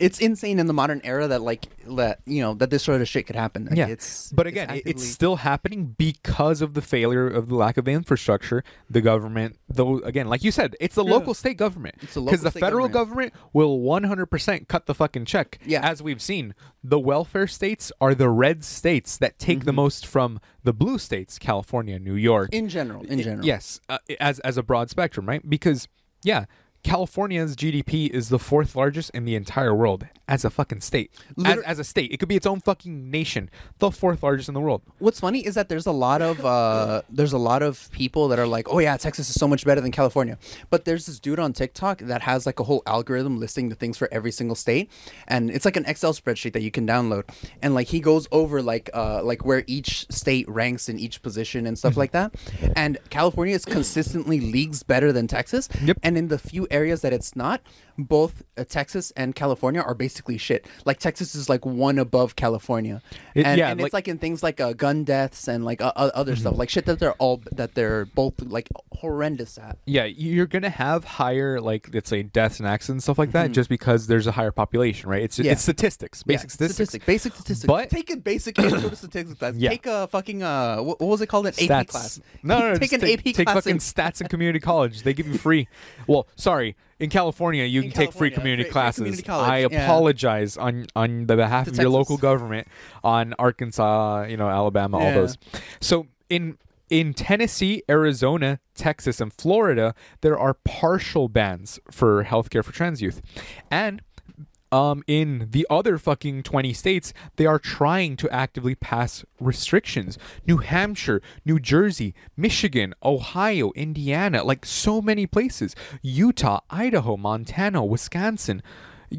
Speaker 1: it's insane in the modern era that like that you know that this sort of shit could happen. Like,
Speaker 2: yeah,
Speaker 1: it's
Speaker 2: but again, it's
Speaker 1: actively-
Speaker 2: still happening because of the failure of the lack of infrastructure. The government, though, again, like you said, it's the local state government
Speaker 1: It's the
Speaker 2: because the federal
Speaker 1: government.
Speaker 2: government will 100% cut the fucking check.
Speaker 1: Yeah.
Speaker 2: as we've seen, the welfare states are the red states that take
Speaker 1: Mm-hmm.
Speaker 2: the most from the blue states, California, New York,
Speaker 1: in general. In general,
Speaker 2: Yes, uh, as as a broad spectrum, right? Because yeah, California's GDP is the fourth largest in the entire world as a fucking state. As, as a state, it could be its own fucking nation, the fourth largest in the world.
Speaker 1: What's funny is that there's a lot of uh, there's a lot of people that are like, oh yeah, Texas is so much better than California. But there's this dude on TikTok that has like a whole algorithm listing the things for every single state, and it's like an Excel spreadsheet that you can download. And like he goes over like uh, like where each state ranks in each position and stuff like that. And California is consistently leagues better than Texas.
Speaker 2: Yep.
Speaker 1: And in the few areas that it's not, both uh, Texas and California are basically shit. Like Texas is like one above California.
Speaker 2: It-
Speaker 1: and,
Speaker 2: yeah,
Speaker 1: and
Speaker 2: like-
Speaker 1: it's like in things like uh, gun deaths and like uh, other stuff, like shit that they're all that they're both like horrendous at.
Speaker 2: Yeah, you're gonna have higher like let's say deaths and accidents and stuff like that just because there's a higher population, right? It's
Speaker 1: Yeah.
Speaker 2: it's statistics, basic
Speaker 1: Yeah,
Speaker 2: statistics.
Speaker 1: statistic, basic statistics.
Speaker 2: But-
Speaker 1: take a basic *coughs* statistics class.
Speaker 2: Yeah.
Speaker 1: Take a fucking uh, what, what was it called? An AP class.
Speaker 2: No, no, no *laughs*
Speaker 1: take an AP
Speaker 2: take
Speaker 1: class.
Speaker 2: fucking
Speaker 1: in-
Speaker 2: stats in community college. They give you free. Well, sorry, in California you
Speaker 1: In
Speaker 2: can take free community
Speaker 1: free- free
Speaker 2: classes.
Speaker 1: community college,
Speaker 2: I
Speaker 1: yeah.
Speaker 2: apologize on on the behalf
Speaker 1: To
Speaker 2: of your local government, on Arkansas, you know, Alabama, all those. So in in Tennessee, Arizona, Texas, and Florida, there are partial bans for healthcare for trans youth, and um, in the other fucking 20 states, they are trying to actively pass restrictions. New Hampshire, New Jersey, Michigan, Ohio, Indiana, like so many places. Utah, Idaho, Montana, Wisconsin.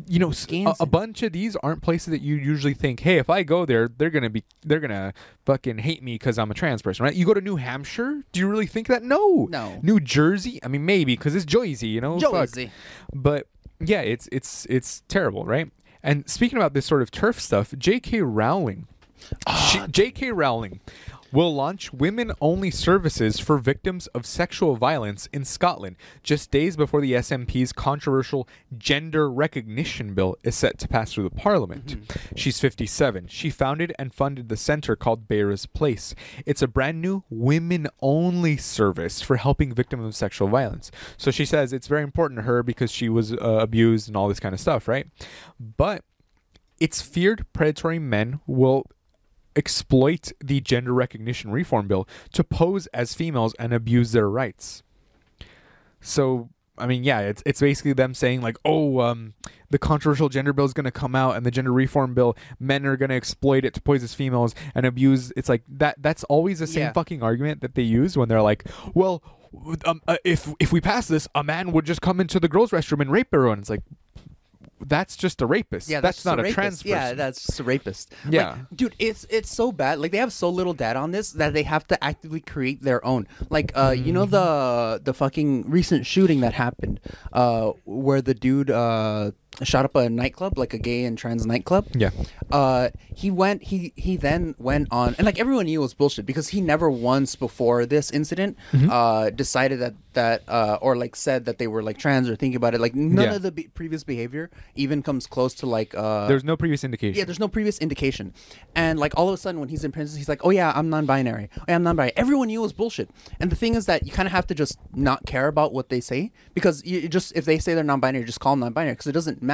Speaker 2: You know, a,
Speaker 1: Wisconsin.
Speaker 2: bunch of these aren't places that you usually think, hey, if I go there, they're gonna be, they're gonna fucking hate me because I'm a trans person, right? You go to New Hampshire, do you really think that? No,
Speaker 1: No.
Speaker 2: New Jersey, I mean, maybe because it's Jersey, you know, Fuck.
Speaker 1: Jersey.
Speaker 2: But yeah, it's it's it's terrible, right? And speaking about this sort of TERF stuff, J.K. Rowling, ah, she, J.K. Rowling will launch women-only services for victims of sexual violence in Scotland, just days before the SNP's controversial gender recognition bill is set to pass through the Parliament. She's 57. She founded and funded the center called Beira's Place. It's a brand new women-only service for helping victims of sexual violence. So she says it's very important to her because she was uh, abused and all this kind of stuff, right? But it's feared predatory men will exploit the gender recognition reform bill to pose as females and abuse their rights. So, I mean, yeah, it's it's basically them saying like, "Oh, um, the controversial gender bill is going to come out, and the gender reform bill, men are going to exploit it to pose as females and abuse." It's like that. That's always the same
Speaker 1: Yeah.
Speaker 2: fucking argument that they use when they're like, "Well, um, uh, if if we pass this, a man would just come into the girls' restroom and rape everyone." It's like, that's just a rapist.
Speaker 1: Yeah,
Speaker 2: that's,
Speaker 1: just
Speaker 2: not a,
Speaker 1: rapist.
Speaker 2: trans person.
Speaker 1: Yeah, that's just a rapist. Like,
Speaker 2: Yeah.
Speaker 1: dude, it's it's so bad. Like they have so little data on this that they have to actively create their own. Like, uh, you know the the fucking recent shooting that happened, uh, where the dude uh shot up a nightclub, like a gay and trans nightclub.
Speaker 2: Yeah.
Speaker 1: Uh, he went. He he then went on, and like everyone knew it was bullshit because he never once before this incident
Speaker 2: Mm-hmm.
Speaker 1: uh decided that that uh or like said that they were like trans or thinking about it. Like none
Speaker 2: Yeah.
Speaker 1: of the be- previous behavior even comes close to like uh
Speaker 2: There's no previous indication.
Speaker 1: yeah, there's no previous indication. And like all of a sudden when he's in prison, he's like, Oh yeah, I'm non binary. Oh yeah, I'm non binary. Everyone knew it was bullshit. And the thing is that you kinda have to just not care about what they say. Because you just if they say they're non binary, just call them non binary because it doesn't matter.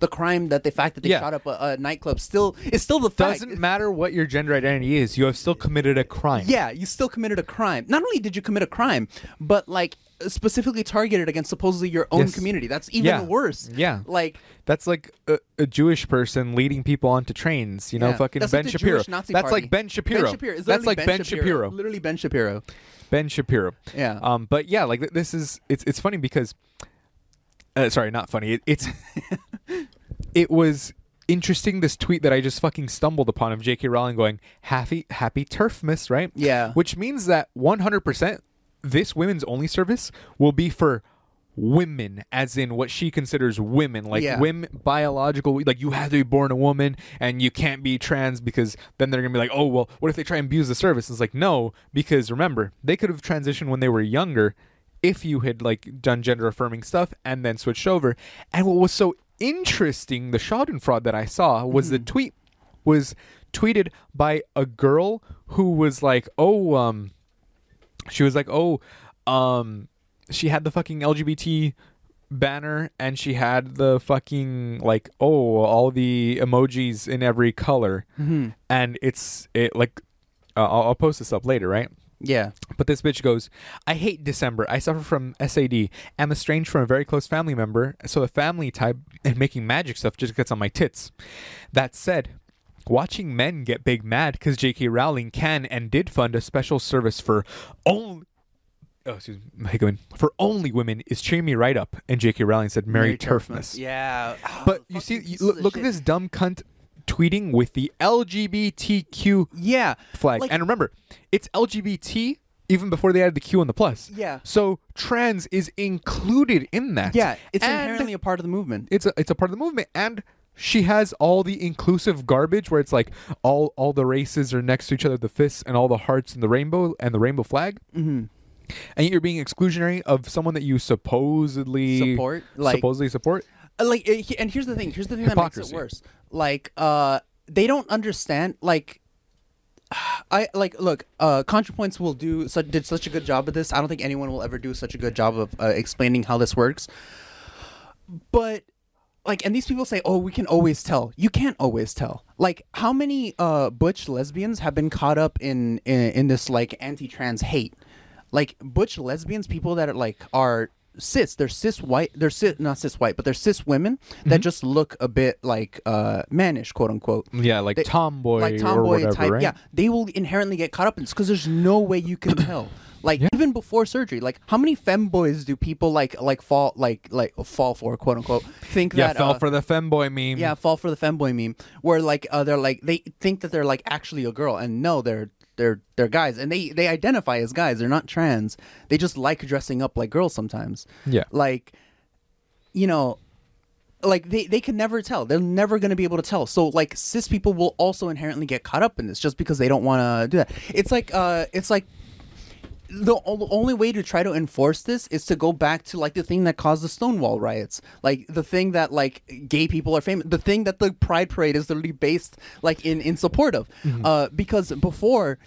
Speaker 1: The crime that the fact that they
Speaker 2: Yeah.
Speaker 1: shot up a, a nightclub still is still the fact.
Speaker 2: doesn't matter what your gender identity is, you have still committed a crime.
Speaker 1: Yeah, you still committed a crime. Not only did you commit a crime, but like specifically targeted against supposedly your own
Speaker 2: Yes.
Speaker 1: community. That's even
Speaker 2: Yeah.
Speaker 1: worse.
Speaker 2: Yeah.
Speaker 1: Like
Speaker 2: That's like a, a Jewish person leading people onto trains, you know,
Speaker 1: yeah.
Speaker 2: fucking
Speaker 1: That's
Speaker 2: Ben
Speaker 1: like
Speaker 2: Shapiro. That's
Speaker 1: party.
Speaker 2: like Ben Shapiro.
Speaker 1: Ben Shapiro.
Speaker 2: That's like Ben Shapiro.
Speaker 1: Literally Ben Shapiro.
Speaker 2: Ben Shapiro.
Speaker 1: Yeah.
Speaker 2: Um, but yeah, like this is it's it's funny because, uh, sorry, not funny. It, it's *laughs* it was interesting. This tweet that I just fucking stumbled upon of J.K. Rowling going happy happy TERFmas, right?
Speaker 1: Yeah.
Speaker 2: Which means that one hundred percent this women's only service will be for women as in what she considers women like
Speaker 1: Yeah.
Speaker 2: women biological like you have to be born a woman and you can't be trans because then they're gonna be like oh well what if they try and abuse the service it's like no because remember they could have transitioned when they were younger if you had like done gender affirming stuff and then switched over. And what was so interesting the schadenfreude that i saw was the tweet was tweeted by a girl who was like oh um she was like, "Oh, um, she had the fucking LGBT banner and she had the fucking like oh all the emojis in every color, and it's it like uh, I'll, I'll post this up later, right?
Speaker 1: Yeah.
Speaker 2: But this bitch goes, I hate December. I suffer from SAD. am estranged from a very close family member, so the family type and making magic stuff just gets on my tits. That said, watching men get big mad because J.K. Rowling can and did fund a special service for only. Oh, excuse me, hiccupping. For only women is cheering me right up. And J.K. Rowling said, "Merry TERFmas."
Speaker 1: Yeah.
Speaker 2: But
Speaker 1: Oh,
Speaker 2: you see, you, look, look at this dumb cunt tweeting with the LGBTQ
Speaker 1: Yeah.
Speaker 2: flag.
Speaker 1: Like-
Speaker 2: and remember, it's LGBT even before they added the Q and the plus.
Speaker 1: Yeah.
Speaker 2: So trans is included in that.
Speaker 1: Yeah. It's
Speaker 2: And
Speaker 1: inherently a part of the movement.
Speaker 2: it's a it's a part of the movement and she has all the inclusive garbage where it's like all all the races are next to each other, the fists and all the hearts and the rainbow and the rainbow flag.
Speaker 1: Mm-hmm.
Speaker 2: And yet you're being exclusionary of someone that you supposedly
Speaker 1: Support, like-
Speaker 2: supposedly support.
Speaker 1: Uh, like uh, and here's the thing here's the thing that makes it worse like uh they don't understand like *sighs* I like look. Uh, ContraPoints will do such did such a good job of this. I don't think anyone will ever do such a good job of uh, explaining how this works. But like, and these people say, "Oh, we can always tell." You can't always tell. Like, how many uh, butch lesbians have been caught up in in, in this like anti-trans hate? Like butch lesbians, people that are like are cis. They're cis white. They're cis, not cis white, but they're cis women that just look a bit like uh, mannish, quote unquote
Speaker 2: Yeah, like
Speaker 1: they-
Speaker 2: tomboy,
Speaker 1: like
Speaker 2: or
Speaker 1: tomboy
Speaker 2: whatever,
Speaker 1: type.
Speaker 2: right?
Speaker 1: Yeah, they will inherently get caught up in this because there's no way you can tell. *coughs* Like even before surgery, like how many femboys do people like like fall like like fall for quote unquote think
Speaker 2: Yeah,
Speaker 1: that
Speaker 2: fell
Speaker 1: uh,
Speaker 2: for the femboy meme.
Speaker 1: yeah fall for the femboy meme where like uh, they're like they think that they're like actually a girl and no they're they're they're guys and they they identify as guys. They're not trans. They just like dressing up like girls sometimes.
Speaker 2: Yeah.
Speaker 1: like you know like they, they can never tell. They're never going to be able to tell. So like cis people will also inherently get caught up in this just because they don't want to do that. It's like uh it's like the only way to try to enforce this is to go back to like the thing that caused the Stonewall riots, like the thing that like gay people are famous, the thing that the Pride Parade is literally based like in in support of, uh, because before.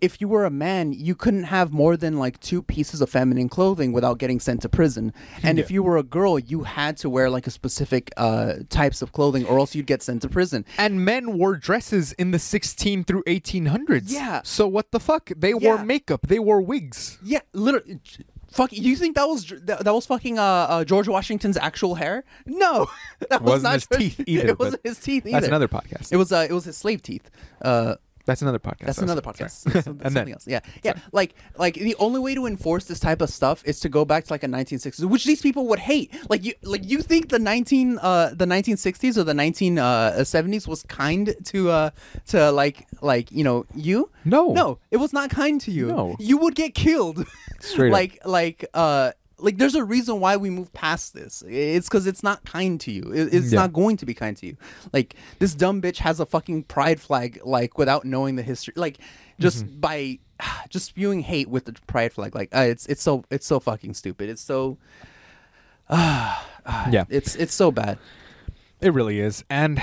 Speaker 1: If you were a man, you couldn't have more than like two pieces of feminine clothing without getting sent to prison. *laughs* And if you were a girl, you had to wear like a specific uh, types of clothing, or else you'd get sent to prison.
Speaker 2: And men wore dresses in the 16 through 1800s.
Speaker 1: Yeah.
Speaker 2: So what the fuck? They wore makeup. They wore wigs.
Speaker 1: Yeah, literally. Fuck, you think that was that, that was fucking uh, uh, George Washington's actual hair? No, *laughs* that was
Speaker 2: Wasn't
Speaker 1: not
Speaker 2: his
Speaker 1: George-
Speaker 2: teeth *laughs* either,
Speaker 1: It wasn't his teeth either.
Speaker 2: That's another podcast.
Speaker 1: It was uh, it was his slave teeth. Uh,
Speaker 2: That's another podcast.
Speaker 1: that's another podcast. *laughs* That's, that's
Speaker 2: and
Speaker 1: something
Speaker 2: then
Speaker 1: else. Yeah, yeah. Like, like the only way to enforce this type of stuff is to go back to like a 1960s, which these people would hate. Like you, like you think the 19, uh, the 1960s or the 1970s was kind to, uh, to like, like you know, you?
Speaker 2: No.
Speaker 1: no, it was not kind to you.
Speaker 2: No.
Speaker 1: you would get killed.
Speaker 2: Straight up. *laughs*
Speaker 1: like, like, uh. Like there's a reason why we move past this. It's because it's not kind to you. It's
Speaker 2: Yeah.
Speaker 1: not going to be kind to you. Like this dumb bitch has a fucking pride flag, like without knowing the history. Like just
Speaker 2: Mm-hmm.
Speaker 1: by *sighs* just spewing hate with the pride flag. Like uh, it's it's so it's so fucking stupid. It's so *sighs*
Speaker 2: Yeah.
Speaker 1: it's it's so bad.
Speaker 2: It really is. And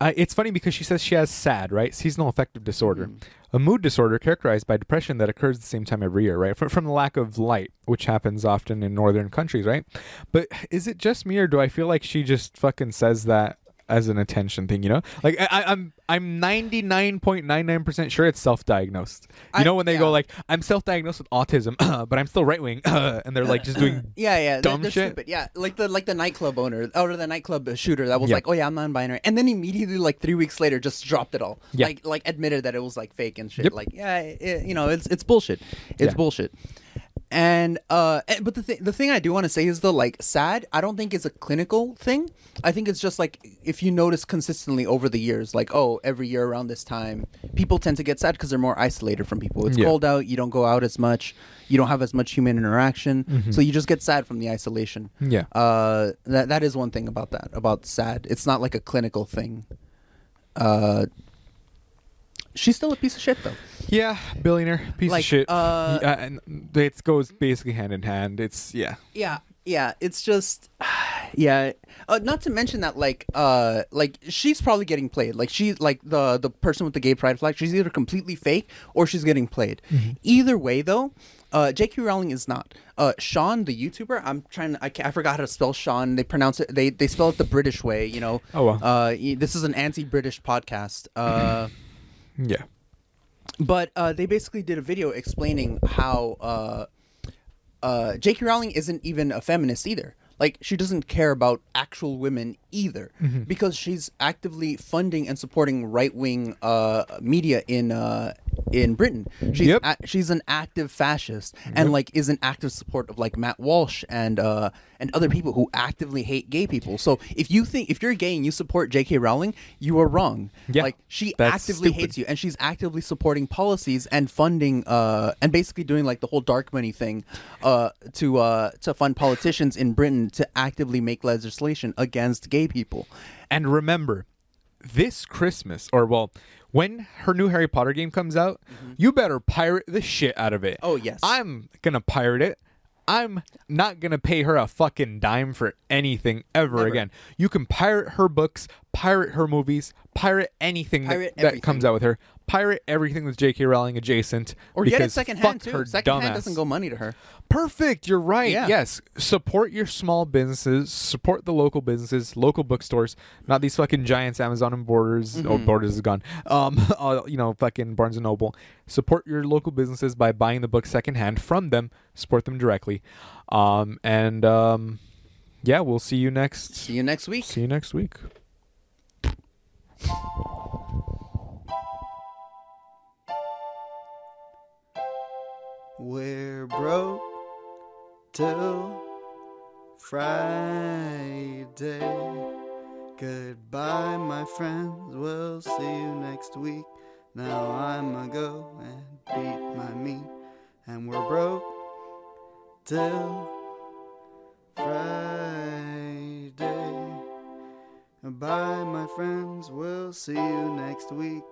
Speaker 2: uh, it's funny because she says she has SAD, right? Seasonal affective disorder. A mood disorder characterized by depression that occurs at the same time every year, right? From, from the lack of light, which happens often in northern countries, right? But is it just me or do I feel like she just fucking says that as an attention thing, you know? Like I, I- I'm I'm 99.99% sure it's self-diagnosed. You
Speaker 1: I-
Speaker 2: know when they
Speaker 1: yeah.
Speaker 2: go like I'm self-diagnosed with autism, *clears throat* but I'm still right-wing *clears throat* and they're like just doing *laughs*
Speaker 1: Yeah, yeah, they're,
Speaker 2: Dumb
Speaker 1: they're
Speaker 2: shit.
Speaker 1: stupid. Yeah, like the like the nightclub owner or the nightclub shooter that was
Speaker 2: Yeah.
Speaker 1: like, "Oh yeah, I'm non-binary," and then immediately, like three weeks later, just dropped it all.
Speaker 2: Yeah.
Speaker 1: Like like admitted that it was like fake and shit.
Speaker 2: Yep.
Speaker 1: Like yeah, it, you know, it's it's bullshit. It's
Speaker 2: Yeah.
Speaker 1: bullshit. And uh, and- but the thing the thing I do want to say is the like sad. I don't think it's a clinical thing. I think it's just like if you notice consistently over the years, like oh, every year around this time, people tend to get sad because they're more isolated from people. It's
Speaker 2: Yeah.
Speaker 1: cold out. You don't go out as much. You don't have as much human interaction, so you just get sad from the isolation.
Speaker 2: Yeah.
Speaker 1: Uh, that that is one thing about that about sad. It's not like a clinical thing. Uh, she's still a piece of shit though.
Speaker 2: Yeah, billionaire piece
Speaker 1: Like,
Speaker 2: of shit.
Speaker 1: uh,
Speaker 2: yeah, and it goes basically hand in hand. It's yeah,
Speaker 1: Yeah, yeah. It's just, *sighs* yeah. Uh, not to mention that, like, uh, like she's probably getting played. Like she, like the the person with the gay pride flag, she's either completely fake or she's getting played. Either way, though, uh, J.K. Rowling is not. Uh, Shaun, the YouTuber, I'm trying. To, I, ca- I forgot how to spell Sean. They pronounce it. They they spell it the British way. You know.
Speaker 2: Oh, wow.
Speaker 1: Uh, y- this is an anti-British podcast. Uh. *clears throat*
Speaker 2: yeah.
Speaker 1: But uh, they basically did a video explaining how uh, uh, J.K. Rowling isn't even a feminist either. Like she doesn't care about actual women either,
Speaker 2: Mm-hmm.
Speaker 1: because she's actively funding and supporting right wing uh, media in uh, in Britain. She's
Speaker 2: Yep.
Speaker 1: a- she's an active fascist and like is an active support of like Matt Walsh and uh, and other people who actively hate gay people. So if you think if you're gay and you support J.K. Rowling, you are wrong.
Speaker 2: Yeah,
Speaker 1: like she actively
Speaker 2: stupid.
Speaker 1: hates you and she's actively supporting policies and funding uh and basically doing like the whole dark money thing uh to uh to fund politicians in Britain to actively make legislation against gay people.
Speaker 2: And remember, this Christmas, or well, when her new Harry Potter game comes out, you better pirate the shit out of it.
Speaker 1: Mm-hmm. Oh, yes.
Speaker 2: I'm gonna pirate it. I'm not gonna pay her a fucking dime for anything ever
Speaker 1: Never.
Speaker 2: again. You can pirate her books, pirate her movies, pirate anything that-
Speaker 1: Pirate
Speaker 2: that,
Speaker 1: everything.
Speaker 2: comes out with her. Pirate everything that's J.K. Rowling adjacent.
Speaker 1: Or get it secondhand too.
Speaker 2: her
Speaker 1: Secondhand doesn't go money to her.
Speaker 2: Perfect. You're right.
Speaker 1: Yeah.
Speaker 2: Yes. Support your small businesses. Support the local businesses, local bookstores, not these fucking giants. Amazon and Borders. Oh, Borders is gone. Um, *laughs* uh, you know, fucking Barnes and Noble. Support your local businesses by buying the book secondhand from them. Support them directly. Um, and um, yeah, we'll see you next.
Speaker 1: See you next week.
Speaker 2: See you next week.
Speaker 6: We're broke till Friday. Goodbye, my friends. We'll see you next week. Now I'ma go and beat my meat. And we're broke till Friday. Bye, my friends. We'll see you next week.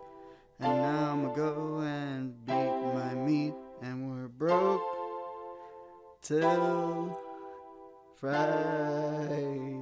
Speaker 6: And now I'ma go and beat my meat. And we're broke till Friday.